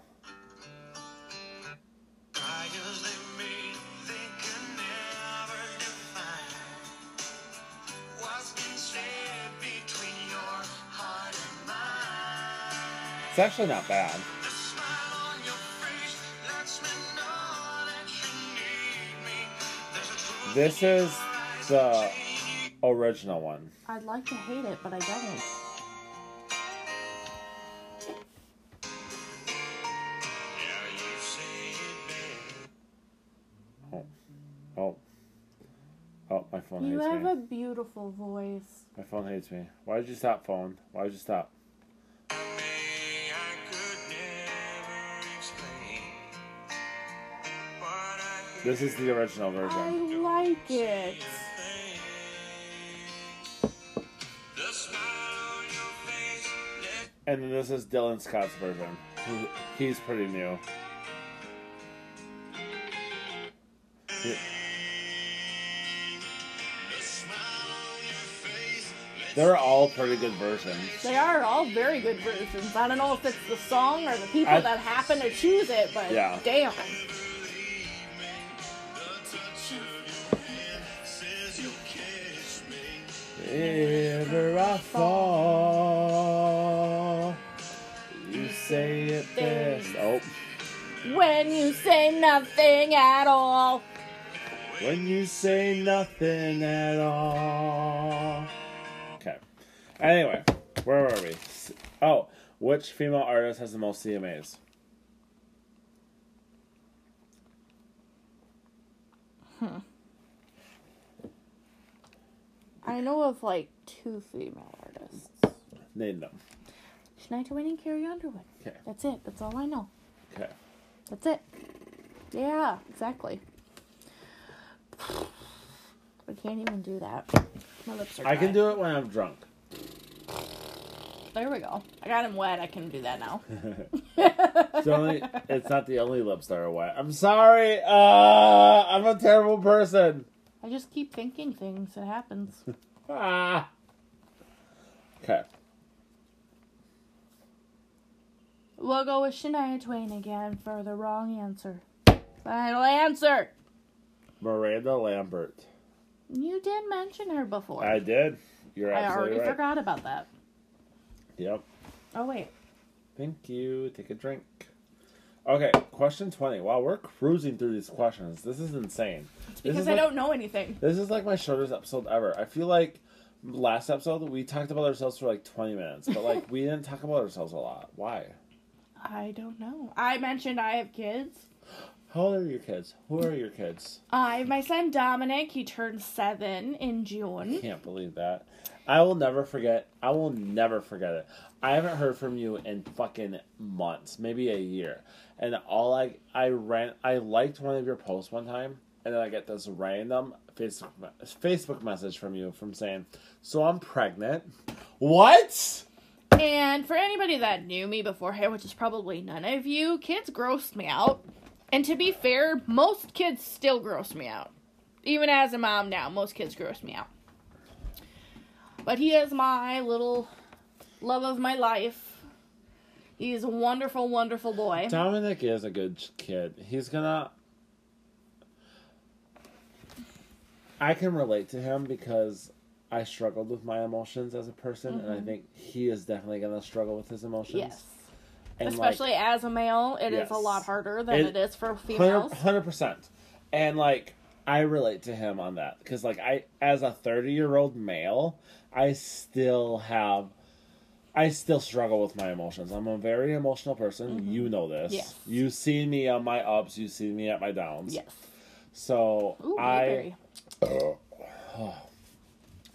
It's actually not bad. The smile on your face lets me know that you need me. There's a truth This is the original one. I'd like to hate it, but I don't. Yeah, you say it, babe. Oh. Oh, my phone You hates have me. a beautiful voice. My phone hates me. Why did you stop, phone? Why did you stop? This is the original version. I like it. And then this is Dylan Scott's version. He's pretty new. They're all pretty good versions. They are all very good versions. I don't know if it's the song or the people I, that happen to choose it, but yeah. damn. If I fall, you say it best. Oh, When you say nothing at all. when you say nothing at all. Okay. Anyway, where were we? Oh, which female artist has the most CMAs? Hmm. I know of like two female artists. Name them. Shania Twain and Carrie Underwood. Okay. That's it. That's all I know. Okay. That's it. Yeah, exactly. I can't even do that. My lips are I can do it when I'm drunk. There we go. I got him wet. I can do that now. It's only. It's not the only lips that are wet. I'm sorry. Uh, I'm a terrible person. I just keep thinking things. It happens. Ah. Okay. We'll go with Shania Twain again for the wrong answer. Final answer. Miranda Lambert. You did mention her before. I did. You're I absolutely already right. forgot about that. Yep. Oh wait. Thank you. Take a drink. Okay, question 20. Wow, we're cruising through these questions. This is insane. This Because I like, don't know anything. This is like my shortest episode ever. I feel like last episode we talked about ourselves for like 20 minutes, but like we didn't talk about ourselves a lot. Why? I don't know. I mentioned I have kids. How old are your kids? Who are your kids? I have my son Dominic. He turned seven in June. I can't believe that. I will never forget. I will never forget it. I haven't heard from you in fucking months, maybe a year. And all I I ran I liked one of your posts one time, and then I get this random Facebook Facebook message from you from saying, "So I'm pregnant." What? And for anybody that knew me beforehand, which is probably none of you, kids grossed me out. And to be fair, most kids still gross me out. Even as a mom now, most kids gross me out. But he is my little love of my life. He's a wonderful, wonderful boy. Dominic is a good kid. He's gonna. I can relate to him because I struggled with my emotions as a person, and I mm-hmm. think he is definitely gonna struggle with his emotions. Yes. and like, Especially as a male, it is Yes. a lot harder than It- it is for females. hundred percent. And like I relate to him on that because like I, as a thirty year old male, I still have. I still struggle with my emotions. I'm a very emotional person. You know this. Mm-hmm. Yes. You've seen me on my ups. You've seen me at my downs. Yes. So Ooh, I blueberry.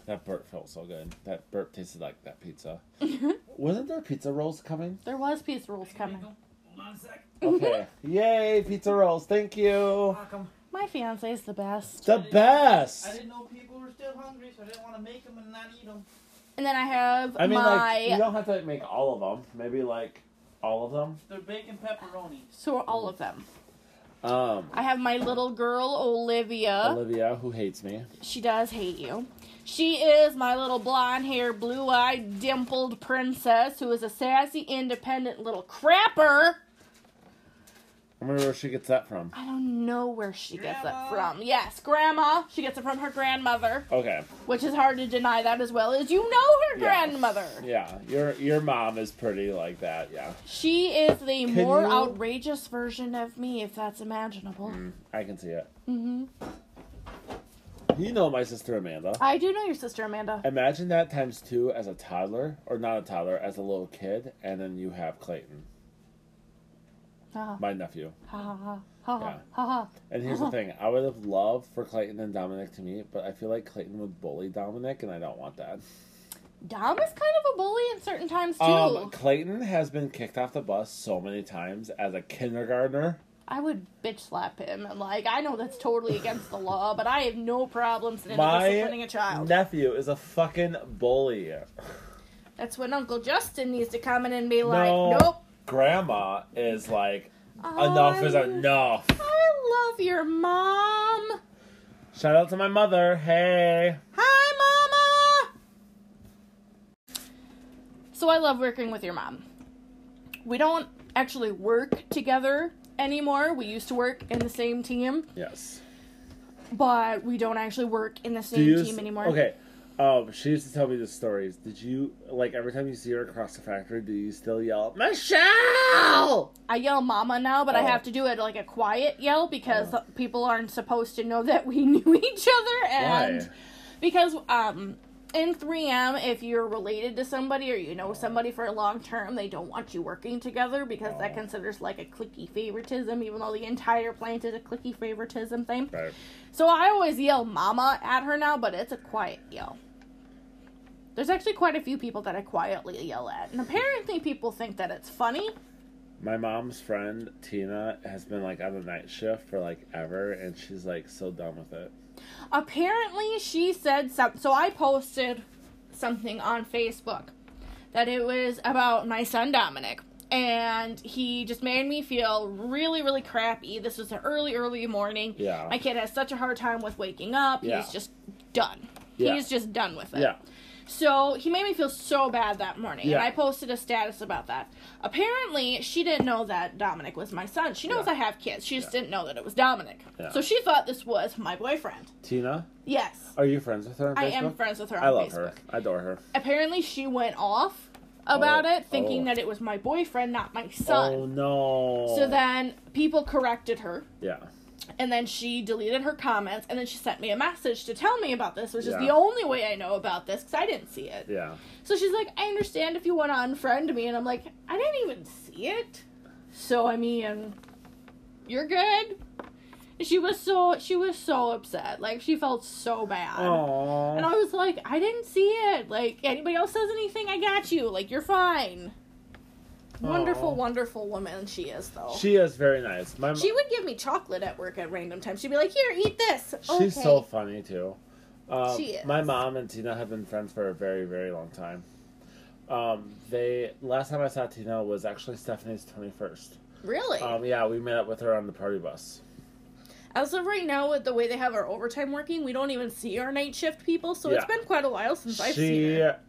that burp felt so good. That burp tasted like that pizza. Wasn't there pizza rolls coming? There was pizza rolls coming. Hold on a sec. Okay. Yay, pizza rolls. Thank you. Welcome. My fiance is the best. The best. I didn't know people were still hungry, so I didn't want to make them and not eat them. And then I have I mean, my like, you don't have to make all of them. Maybe like all of them. They're bacon pepperoni. so all of them. Um, I have my little girl Olivia. Olivia, who hates me. She does hate you. She is my little blonde hair, blue eyed, dimpled princess who is a sassy, independent little crapper. I wonder where she gets that from. I don't know where she gets it Grandma. from. Yes, grandma. She gets it from her grandmother, Okay. which is hard to deny that as well as you know her Yeah. grandmother. Yeah, your your mom is pretty like that. Yeah, She is the more you- outrageous version of me, if that's imaginable. Mm, I can see it. hmm You know my sister Amanda. I do know your sister Amanda. Imagine that times two as a toddler, or not a toddler, as a little kid, and then you have Clayton, Ha my nephew. ha ha ha ha Yeah. ha ha. And here's the thing: I would have loved for Clayton and Dominic to meet, but I feel like Clayton would bully Dominic, and I don't want that. Dom is kind of a bully in certain times too. Um, Clayton has been kicked off the bus so many times as a kindergartner. I would bitch slap him and like I know that's totally against the law, but I have no problem sitting My disciplining a child. My nephew is a fucking bully. That's when Uncle Justin needs to come in and be like, No. Nope. Grandma is like, enough is enough. I love your mom. Shout out to my mother. Hey. Hi, Mama! So I love working with your mom. We don't actually work together anymore. We used to work in the same team, Yes. but we don't actually work in the same team s- anymore. Okay. Um, she used to tell me the stories. Did you like every time you see her across the factory? Do you still yell Michelle? I yell mama now, but I Oh. have to do it like a quiet yell because Oh. people aren't supposed to know that we knew each other and Why? because um in 3M if you're related to somebody or you know somebody for a long term, they don't want you working together because that Oh. considers like a clicky favoritism even though the entire plant is a clicky favoritism thing. Right. So I always yell mama at her now, but it's a quiet yell. There's actually quite a few people that I quietly yell at. And apparently people think that it's funny. My mom's friend Tina has been like on the night shift for like ever, and she's like so done with it. apparently she said something so i posted something on facebook that it was about my son dominic and he just made me feel really really crappy this was an early early morning Yeah. my kid has such a hard time with waking up Yeah. he's just done Yeah. he's just done with it Yeah. So he made me feel so bad that morning, Yeah. and I posted a status about that. Apparently, she didn't know that Dominic was my son. She knows Yeah. I have kids. She just Yeah. didn't know that it was Dominic. So she thought this was my boyfriend. Tina, Yes. are you friends with her on I am friends with her on I love Facebook. her. I adore her. Apparently, she went off about Oh, it, thinking oh. that it was my boyfriend, not my oh, son. Oh no. So then people corrected her, Yeah. And then she deleted her comments, and then she sent me a message to tell me about this, which is the only way I know about this because I didn't see it. Yeah. So she's like, I understand if you want to unfriend me, and I'm like, I didn't even see it. So I mean, you're good. And she was so she was so upset, like she felt so bad. Aww. And I was like, I didn't see it. Like, anybody else says anything, I got you. Like, you're fine. Wonderful, Aw. wonderful woman she is, though. She is very nice. My She would give me chocolate at work at random times. She'd be like, here, eat this. She's okay. so funny too. Um, She is. My mom and Tina have been friends for a very, very long time. Um, they last time I saw Tina was actually Stephanie's twenty first. Really? Um, yeah, we met up with her on the party bus. As of right now, with the way they have our overtime working, we don't even see our night shift people, so it's been quite a while since I've seen her.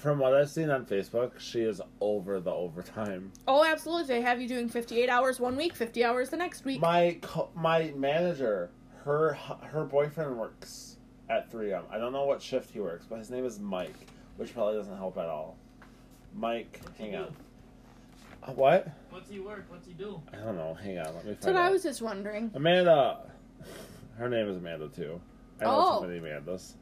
From what I've seen on Facebook, she is over the overtime. Oh, absolutely. They have you doing 58 hours one week, 50 hours the next week. My co- my manager, her her boyfriend works at 3M. I don't know what shift he works, but his name is Mike, which probably doesn't help at all. Mike, hang on. do? Uh, What? What's he work? What's he do? I don't know. Hang on. Let me That's find what I was just wondering. Amanda. Her name is Amanda too. I know Oh. so many Amandas.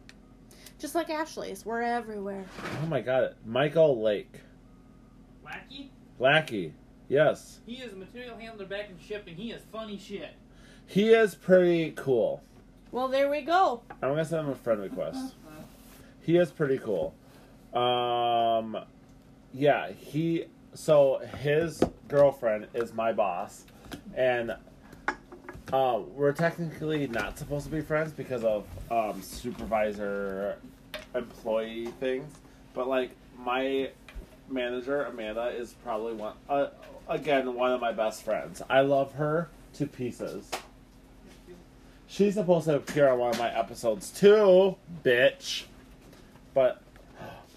Just like Ashley's, we're everywhere. Oh my god. Michael Lake. Wacky? Lackey. Yes. He is a material handler back in shipping. He is funny shit. He is pretty cool. Well, there we go. I'm gonna send him a friend request. He is pretty cool. Um, yeah, he. So his girlfriend is my boss, and um, we're technically not supposed to be friends because of um, supervisor employee things. But like my manager Amanda is probably one. Uh, again, one of my best friends. I love her to pieces. She's supposed to appear on one of my episodes too, bitch. But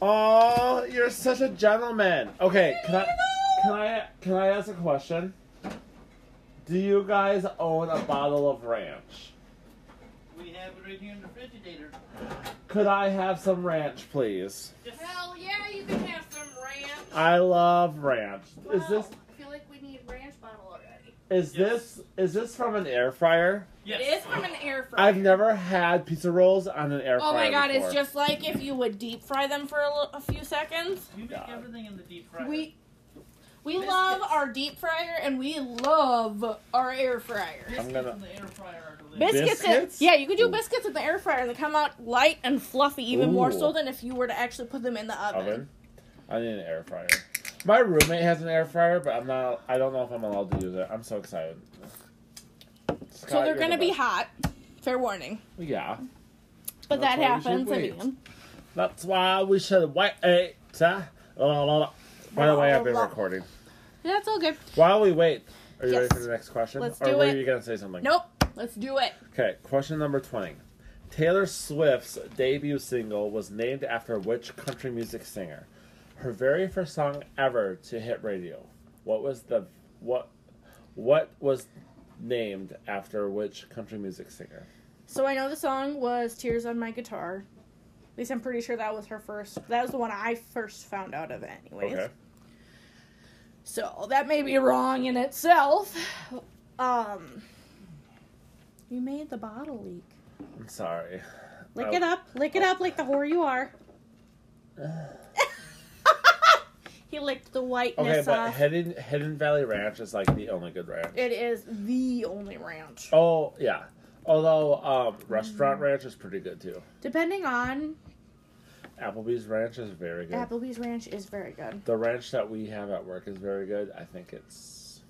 oh, you're such a gentleman. Okay, can I can I can I ask a question? Do you guys own a bottle of ranch? We have it right here in the refrigerator. Could I have some ranch, please? Just Hell yeah, you can have some ranch. I love ranch. Is this I feel like we need ranch bottle already. is this is this from an air fryer? yes. It is from an air fryer. I've never had pizza rolls on an air Oh fryer. Oh my god, before. it's just like if you would deep fry them for a, a few seconds. We make God. everything in the deep fryer. We we Biscuits. love our deep fryer and we love our air fryer. Biscuits I'm gonna- in the air fryer are delicious. Biscuits, in- Biscuits? yeah, you can do Ooh. biscuits in the air fryer and they come out light and fluffy, even more so than if you were to actually put them in the oven. oven. I need an air fryer. My roommate has an air fryer, but I'm not. I don't know if I'm allowed to use it. I'm so excited. So they're gonna the be hot. Fair warning. Yeah, But That's that why we should happens again. that's why we should wait. la, la, la. By the way, I've been recording. That's all good. While we wait, are you Yes. ready for the next question? Let's or do were it. you gonna say something? Nope. Let's do it. Okay, question number 20. Taylor Swift's debut single was named after which country music singer? Her very first song ever to hit radio. What was the what what was named after which country music singer? So I know the song was "Tears on My Guitar." At least I'm pretty sure that was her first. That was the one I first found out of, anyways. Okay. So that may be wrong in itself. Um, you made the bottle leak. I'm sorry. Lick Oh. it up. Lick it up like the whore you are. he licked the Okay, whiteness but off. Hidden Hidden Valley Ranch is like the only good ranch. It is the only ranch. Oh yeah. Although um. Restaurant Ranch is pretty good too. Depending on Applebee's Ranch is very good. Applebee's ranch is very good. The ranch that we have at work is very good. I think it's.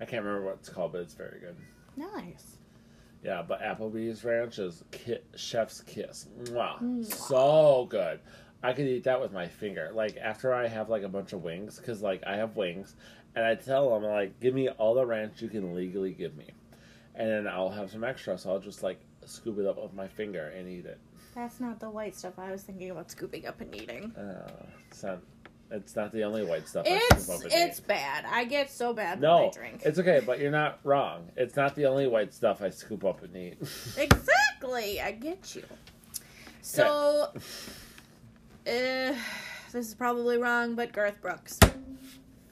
I can't remember what it's called, but it's very good. Nice. Yeah, but Applebee's ranch is ki- chef's kiss. Wow, Mwah. so good. I could eat that with my finger. Like after I have like a bunch of wings, because like I have wings, and I tell them like, give me all the ranch you can legally give me, and then I'll have some extra, so I'll just like scoop it up with my finger and eat it. That's not the white stuff I was thinking about scooping up and eating. Uh, it's not. It's not the only white stuff. I It's scoop up and it's eat. bad. I get so bad when No, I drink. it's okay, but you're not wrong. It's not the only white stuff I scoop up and eat. Exactly. I get you. So, uh, this is probably wrong, but Garth Brooks.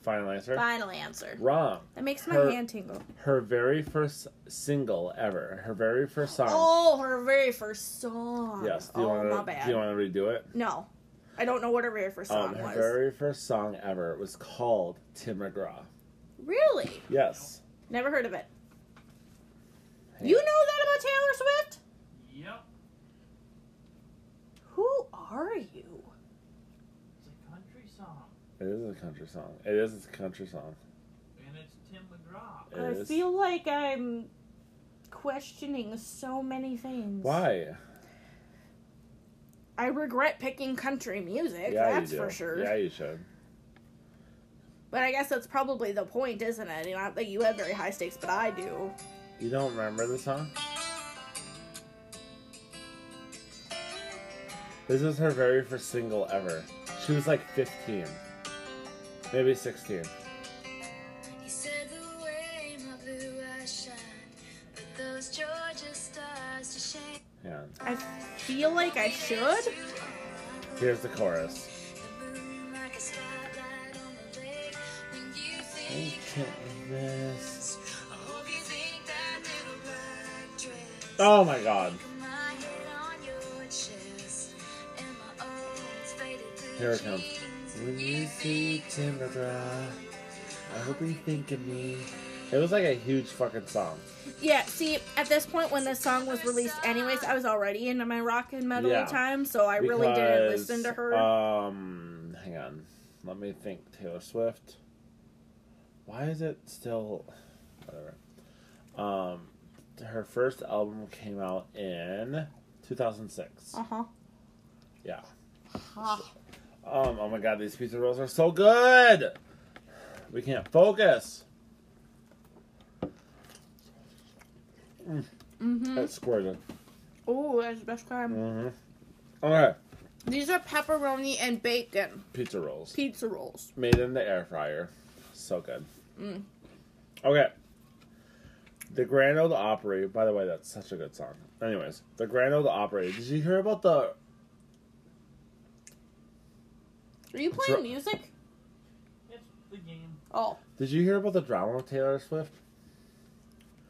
Final answer. Final answer. Wrong. That makes my Her- hand tingle. Her very first single ever. Her very first song. Oh, her very first song. yes. Do you oh, want my to? bad. Do you want to redo it? No, I don't know what her very first song Um, her was. very first song ever was called Tim McGraw. Really? Yes. Never heard of it. Hey. You know that about Taylor Swift? Yep. Who are you? It's a country song. It is a country song. It is a country song. And it's Tim McGraw. It I is. feel like I'm questioning so many things. Why? I regret picking country music, yeah, that's you do. for sure. Yeah, you should. But I guess that's probably the point, isn't it? Not that you have very high stakes, but I do. You don't remember the song? This is her very first single ever. She was like 15. Maybe 16. You said the way my blue eyes shine, but those Georgia stars to shine. Yeah. I feel like I should. Here's the chorus. The moon like a spotlight on the lake. When you I think can't miss. I hope you think that little black dress. Oh my god. My head on your chest, and my old faded blue Here it comes. Jeans. When you see Tim McGraw, I hope you think of me. It was like a huge fucking song. Yeah, see, at this point when this song was released, anyways, I was already into my rock and metal Yeah. time, so I really didn't listen to her. Um, hang on. Let me think. Taylor Swift. Why is it still whatever? Um, her first album came out in 2006. Uh huh. Yeah. Huh. Um. Oh my God, these pizza rolls are so good. We can't focus. Mm-hmm. That's squirted. Oh, that's the best kind. Mm-hmm. Okay. These are pepperoni and bacon Pizza rolls. pizza rolls. Made in the air fryer. So good. Mm. Okay. The Grand Ole Opry. By the way, that's such a good song. Anyways, the Grand Ole Opry. Did you hear about the? Are you playing Dr- music? It's the game. Oh, Did you hear about the drama with Taylor Swift?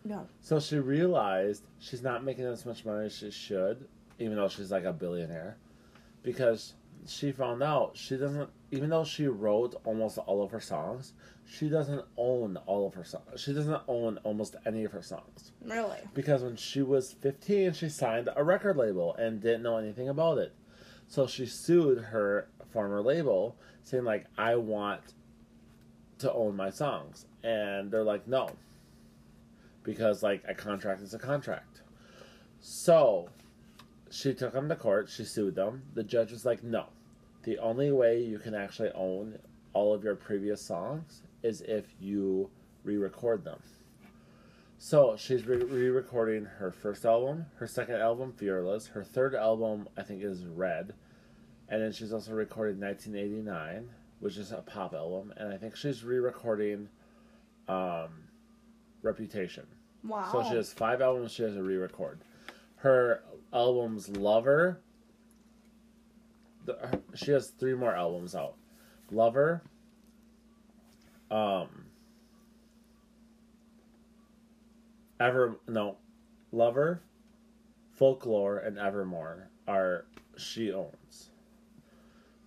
no. So she realized she's not making as much money as she should, even though she's like a billionaire, because she found out she doesn't. Even though she wrote almost all of her songs, she doesn't own all of her songs. She doesn't own almost any of her songs. Really? because when she was 15 she signed a record label and didn't know anything about it so she sued her former label saying like i want to own my songs. And they're like no. Because like a contract is a contract. So she took them to court. She sued them. The judge was like no. The only way you can actually own all of your previous songs is if you re-record them. So she's re- re-recording her first album, her second album, Fearless. Her third album, I think, is Red, and then she's also recorded 1989, which is a pop album, and I think she's re-recording um, Reputation. Wow. So she has five albums she has to re-record. Her albums Lover. The, her- she has three more albums out. Lover. Um. Ever no, Lover, Folklore, and Evermore are she owns.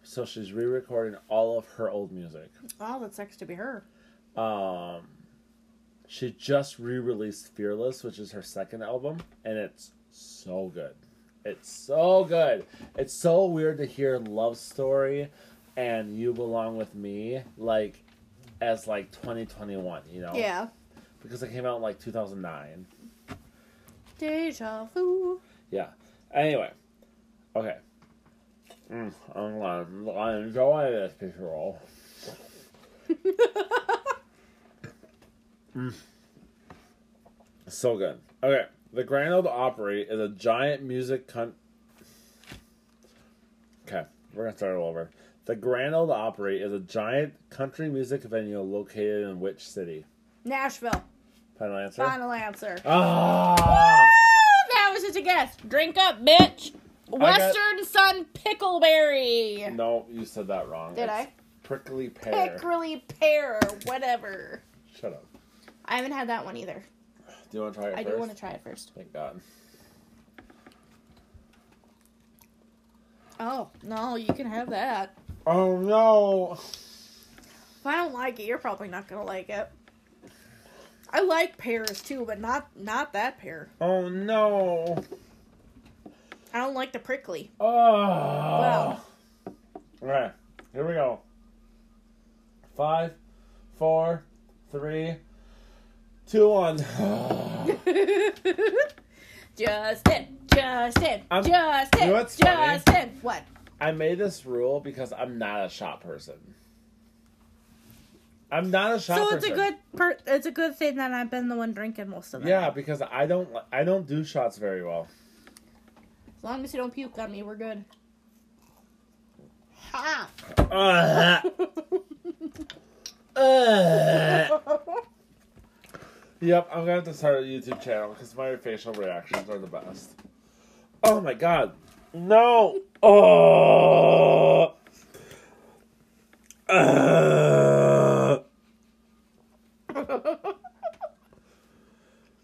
So she's re-recording all of her old music. Oh, that sucks to be her. Um, she just re-released Fearless, which is her second album, and it's so good. It's so good. It's so weird to hear "Love Story" and "You Belong with Me" like as like 2021. You know? Yeah. Because it came out in like 2009. Deja vu. Yeah. Anyway, okay. Mm, I'm gonna I enjoy this picture roll. Mm. So good. Okay, the Grand Ole Opry is a giant music con. Okay, we're gonna start it over. The Grand Ole Opry is a giant country music venue located in which city? Nashville. Final answer. Final answer. Ah. That was just a guess. Drink up, bitch. Got- Western Son Pickleberry. No, you said that wrong. Did It's I? Prickly pear. Prickly pear, whatever. Shut up. I haven't had that one either. Do you want to try it I first? do want to try it first. Thank God. Oh, no, you can have that. Oh no! If I don't like it, you're probably not going to like it. I like pears too, but not not that pear. Oh no! I don't like the prickly. Oh. Wow. Alright, here we go. Five, four, three, two, one. Justin, Justin, I'm- Justin, you know what's funny? Justin. What? I made this rule because I'm not a shot person. I'm not a shot So person. it's a good per- it's a good thing that I've been the one drinking most of the Yeah, because I don't I don't do shots very well. As long as you don't puke on me, we're good. Ha! Ugh. Ugh. Yep, I'm gonna have to start a YouTube channel because my facial reactions are the best. Oh my god. No! Oh! Ugh.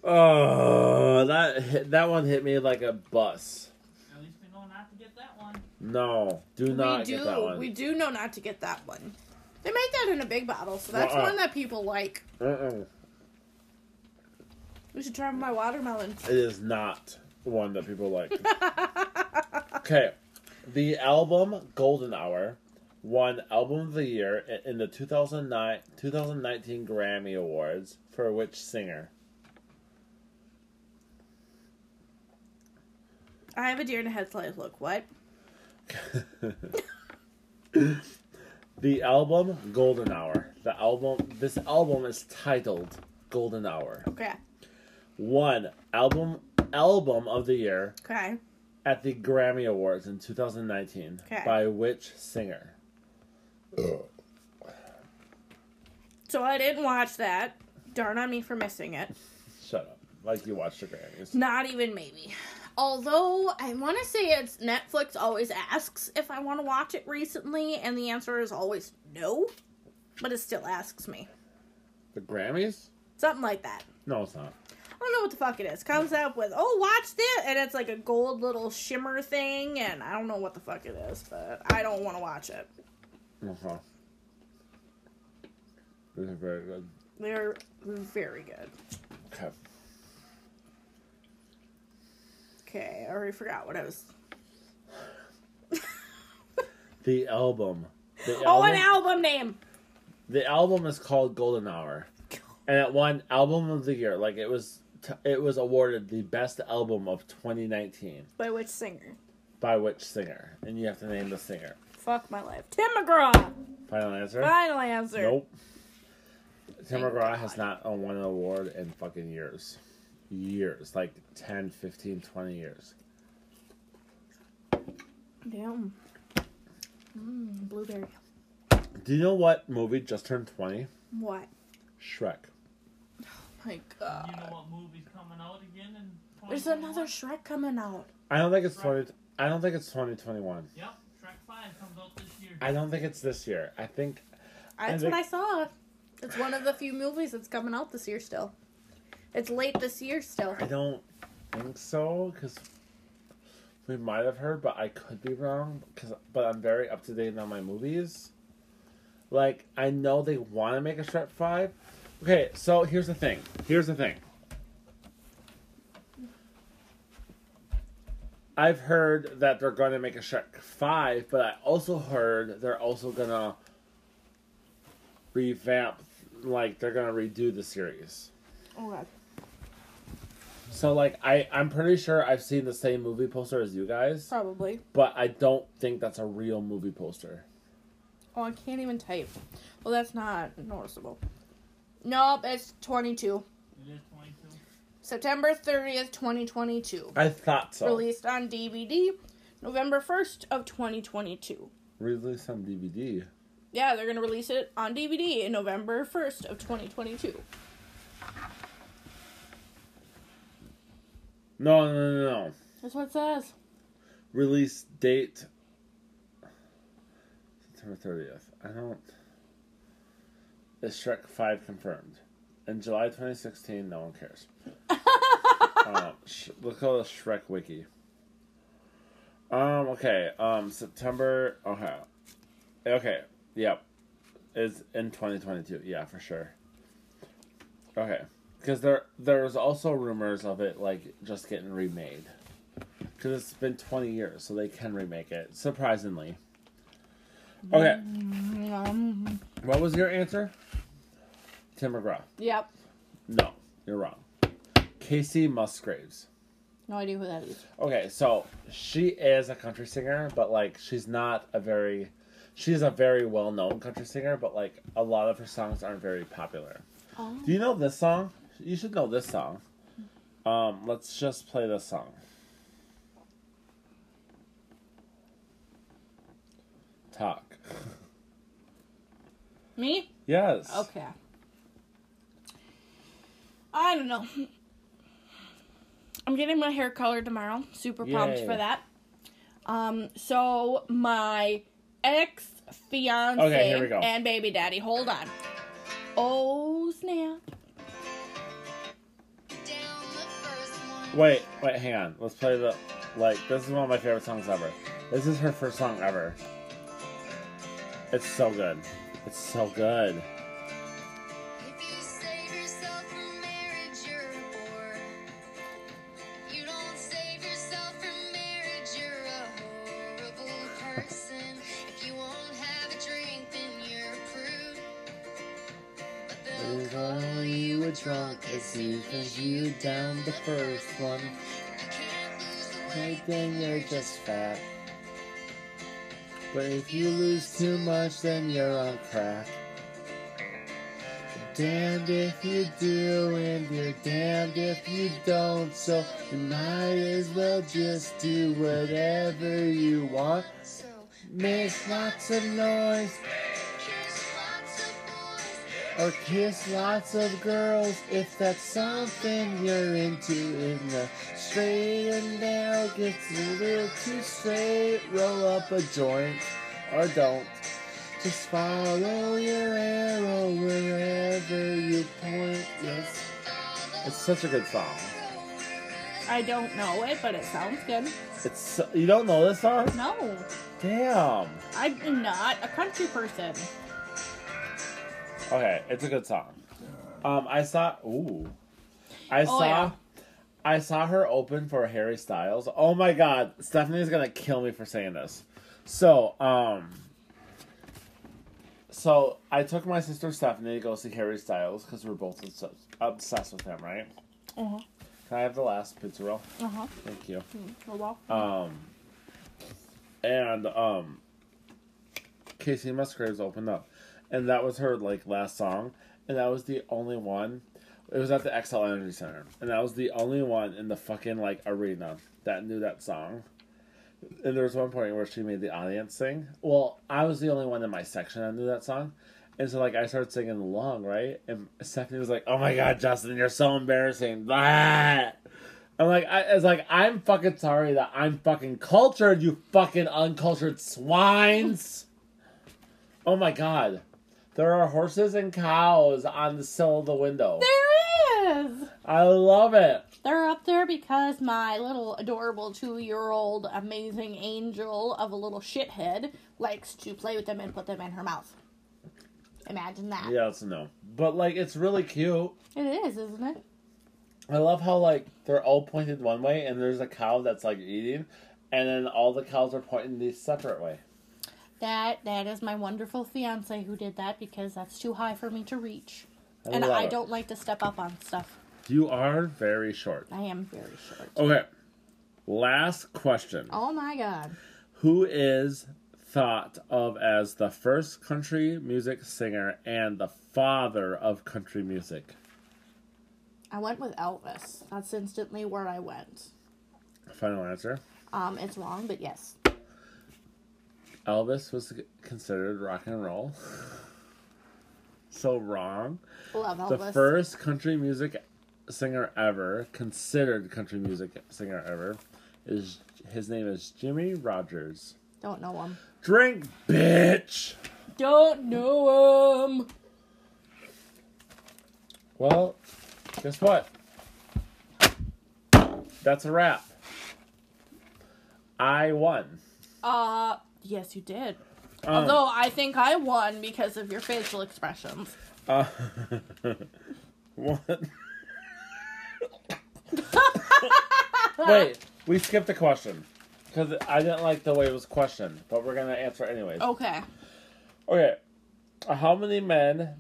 Oh, that hit, that one hit me like a bus. At least we know not to get that one. No, do not we do get that one. we do know not to get that one. They make that in a big bottle, so that's Uh-uh. one that people like. Uh-uh. We should try my watermelon. It is not one that people like. Okay, the album Golden Hour won Album of the Year in the 2009 2019 Grammy Awards for which singer? I have a deer in a headlight look. What? The album Golden Hour. The album. This album is titled Golden Hour. Okay. Won album album of the year Okay. at the Grammy Awards in 2019 Okay. by which singer? So I didn't watch that. Darn on me for missing it. Shut up. Like you watched the Grammys. Not even maybe. Although I want to say it's Netflix always asks if I want to watch it recently, and the answer is always no. But it still asks me. The Grammys? Something like that. No, it's not. I don't know what the fuck it is. Comes up with, oh, watch this, and it's like a gold little shimmer thing, and I don't know what the fuck it is, but I don't want to watch it. Uh-huh. Is very good. They're very good. Okay. Okay, I already forgot what I was. The album. The Oh, album, an album name. The album is called Golden Hour, and it won Album of the Year. Like it was, t- it was awarded the best album of 2019 By which singer? by which singer? And you have to name the singer. Fuck my life. Tim McGraw. Final answer. Final answer. Nope. Tim Thank McGraw has not won an award in fucking years. Years. Like 10, 15, 20 years. Damn. Mmm, blueberry. Do you know what movie just turned 20? What? Shrek. Oh my God. You know what movie's coming out again in There's another Shrek coming out. I don't think it's 20 I don't think it's 2021. Yep, Shrek 5 comes out this year. I don't think it's this year. I think That's think- what I saw. It's one of the few movies that's coming out this year still. It's late this year still. I don't think so because we might have heard, but I could be wrong. Cause, but I'm very up to date on my movies. Like I know they want to make a Shrek Five. Okay, so here's the thing. Here's the thing. I've heard that they're going to make a Shrek Five, but I also heard they're also gonna revamp, like they're gonna redo the series. Oh God. So like I I'm pretty sure I've seen the same movie poster as you guys, Probably. but I don't think that's a real movie poster. Oh, I can't even type. Well, that's not noticeable. Nope, it's 22. It is 22. September 30th, 2022. I thought so. Released on DVD November 1st of 2022. Released on DVD. Yeah, they're going to release it on DVD in November 1st of 2022. No, no, no, no. That's what it says. Release date September thirtieth. I don't. Is Shrek Five confirmed? In July 2016, no one cares. uh, sh- look at the Shrek wiki. Um. Okay. Um. September. Okay. Okay. Yep. Is in 2022. Yeah, for sure. Okay. Because there there's also rumors of it like just getting remade. Because it's been 20 years, so they can remake it. Surprisingly. Okay. Um, What was your answer? Tim McGraw. yep. No, you're wrong. Kacey Musgraves. No idea who that is. Okay, so she is a country singer, but like she's not a very she's a very well known country singer, but like a lot of her songs aren't very popular. Oh. Do you know this song? You should know this song. Um, let's just play this song. Talk. Me? Yes. Okay. I don't know. I'm getting my hair colored tomorrow. Super pumped Yay. for that. Um, so my ex fiance Okay, here we go. and baby daddy, hold on. Oh snap! Wait, wait, hang on. Let's play the like. This is one of my favorite songs ever. This is her first song ever. It's so good. It's so good. Drunk as soon as you down the first one. You weight, then you're just fat. But if you lose too much, then you're on crack. Damned if you do, and you're damned if you don't. So you might as well just do whatever you want. so Make lots of noise, or kiss lots of girls if that's something you're into. In the straight and narrow gets a little too straight. Roll up a joint, or don't. Just follow your arrow wherever you point. Yes, it's such a good song. I don't know it, but it sounds good. It's so, you don't know this song? No, Damn. I'm not a country person. Okay, it's a good song. Um, I saw. Ooh, I Oh, saw. yeah. I saw her open for Harry Styles. Oh my god, Stephanie's gonna kill me for saying this. So, um, so I took my sister Stephanie to go see Harry Styles because we're both obs- obsessed with him, right? Uh huh. Can I have the last pizza roll? Uh huh. Thank you. Well. Um, and um, Kacey Musgraves opened up, and that was her like last song. and that was the only one. It was at the Xcel Energy Center, and that was the only one in the fucking like arena that knew that song. And there was one point where she made the audience sing. Well, I was the only one in my section that knew that song, and so like I started singing along, right? And Stephanie was like, "Oh my god, Justin, you're so embarrassing." Blah. I'm like, I, it's like I'm fucking sorry that I'm fucking cultured, you fucking uncultured swines. Oh my god, there are horses and cows on the sill of the window. There is. I love it. They're up there because my little adorable two year old amazing angel of a little shithead likes to play with them and put them in her mouth. Imagine that. Yeah, it's no, but like it's really cute. It is, isn't it? I love how like they're all pointed one way, and there's a cow that's like eating, and then all the cows are pointing the separate way. That that is my wonderful fiance who did that because that's too high for me to reach. I and I it. don't like to step up on stuff. You are very short. I am very short. Okay. Last question. Oh my god. Who is thought of as the first country music singer and the father of country music? I went with Elvis. That's instantly where I went. Final answer. Um, it's wrong, but yes. Elvis was considered rock and roll. so wrong. Love Elvis. The first country music singer ever, considered country music singer ever, is his name is Jimmie Rodgers. Don't know him. Drink, bitch. Don't know him. Well, guess what? That's a wrap. I won. Uh, yes, you did. Um, Although I think I won because of your facial expressions. uh, what? Wait, we skipped a question because I didn't like the way it was questioned, but we're gonna answer it anyways. Okay. Okay, how many men?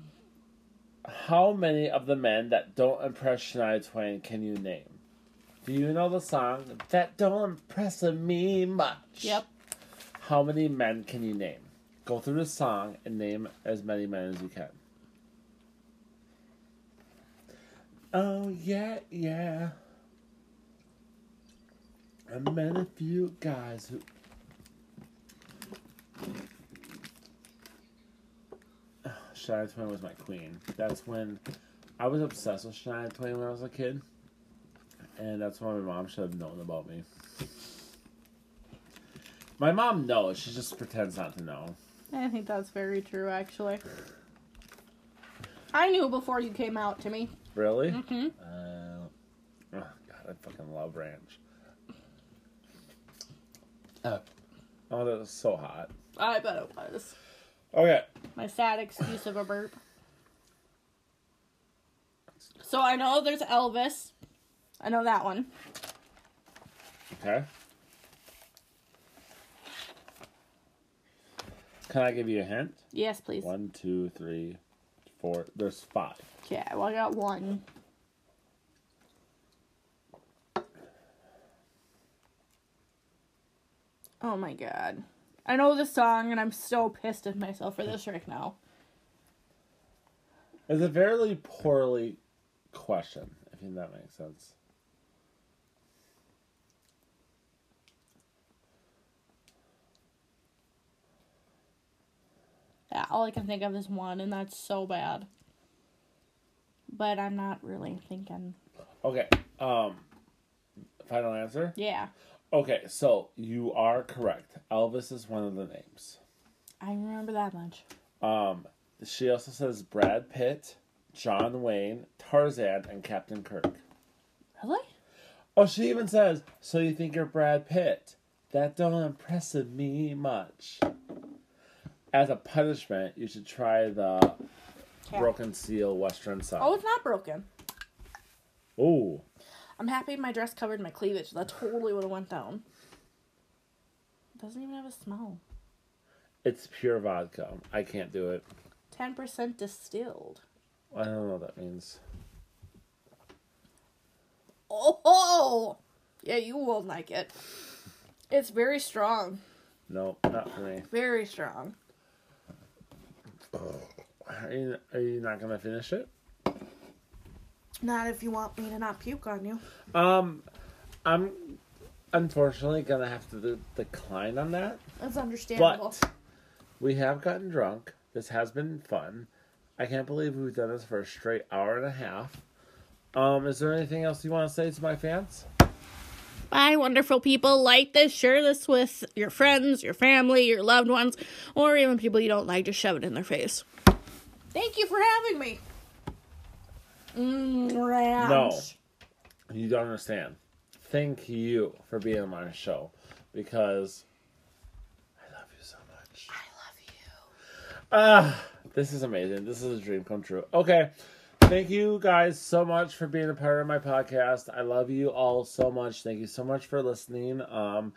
How many of the men that don't impress Shania Twain can you name? Do you know the song that don't impress me much? Yep. How many men can you name? Go through the song and name as many men as you can. Oh yeah, yeah. I met a few guys who. Shania Twain was my queen. That's when I was obsessed with Shania Twain when I was a kid, and that's why my mom should have known about me. My mom knows. She just pretends not to know. I think that's very true, actually. I knew before you came out to me. Really? hmm Uh, oh God, I fucking love ranch. Oh, oh, that was so hot. I bet it was. Okay. My sad excuse of a burp. So I know there's Elvis. I know that one. Okay. Can I give you a hint? Yes, please. One, two, three, four. There's five. Okay, well, I got one. Oh my god. I know the song and I'm so pissed at myself for this right now. It's a fairly poorly question, if that makes sense. All I can think of is one, and that's so bad. But I'm not really thinking. Okay. Um. Final answer. Yeah, Okay, so you are correct. Elvis is one of the names. I remember that much. Um, she also says Brad Pitt, John Wayne, Tarzan, and Captain Kirk. Really? Oh, she even says, "So you think you're Brad Pitt? That don't impress me much." As a punishment, you should try the. Broken Seal Western side. Oh, it's not broken. Oh, I'm happy my dress covered my cleavage. That totally would have went down. It doesn't even have a smell. it's pure vodka. I can't do it. Ten percent distilled. I don't know what that means. Oh, yeah, you won't like it. It's very strong. No, not for me. Very strong. Are you, are you not gonna finish it? Not if you want me to not puke on you. Um, I'm unfortunately gonna have to de- decline on that. That's understandable. But we have gotten drunk. This has been fun. I can't believe we've done this for a straight hour and a half. Um, is there anything else you want to say to my fans? Bye, wonderful people. Like this, share this with your friends, your family, your loved ones, or even people you don't like. Just shove it in their face. Thank you for having me. Mm, ranch. No. You don't understand. Thank you for being on my show because I love you so much. I love you. Ah, this is amazing. This is a dream come true. Okay. Thank you guys so much for being a part of my podcast. I love you all so much. Thank you so much for listening. Um,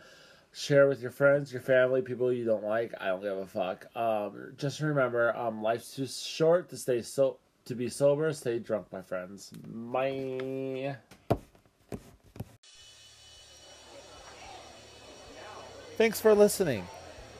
share with your friends, your family, people you don't like. I don't give a fuck. Um, just remember, um, life's too short to stay so to be sober. Stay drunk, my friends. Bye. Thanks for listening.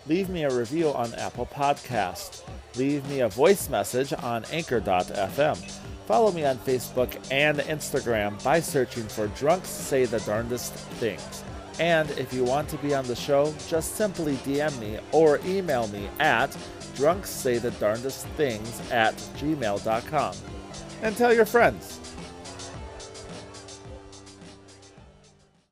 Leave me a review on Apple Podcast. Leave me a voice message on Anchor.fm. Follow me on Facebook and Instagram by searching for Drunks Say the Darndest Things. And if you want to be on the show, just simply DM me or email me at drunksaythedarndestthings at gmail.com. And tell your friends.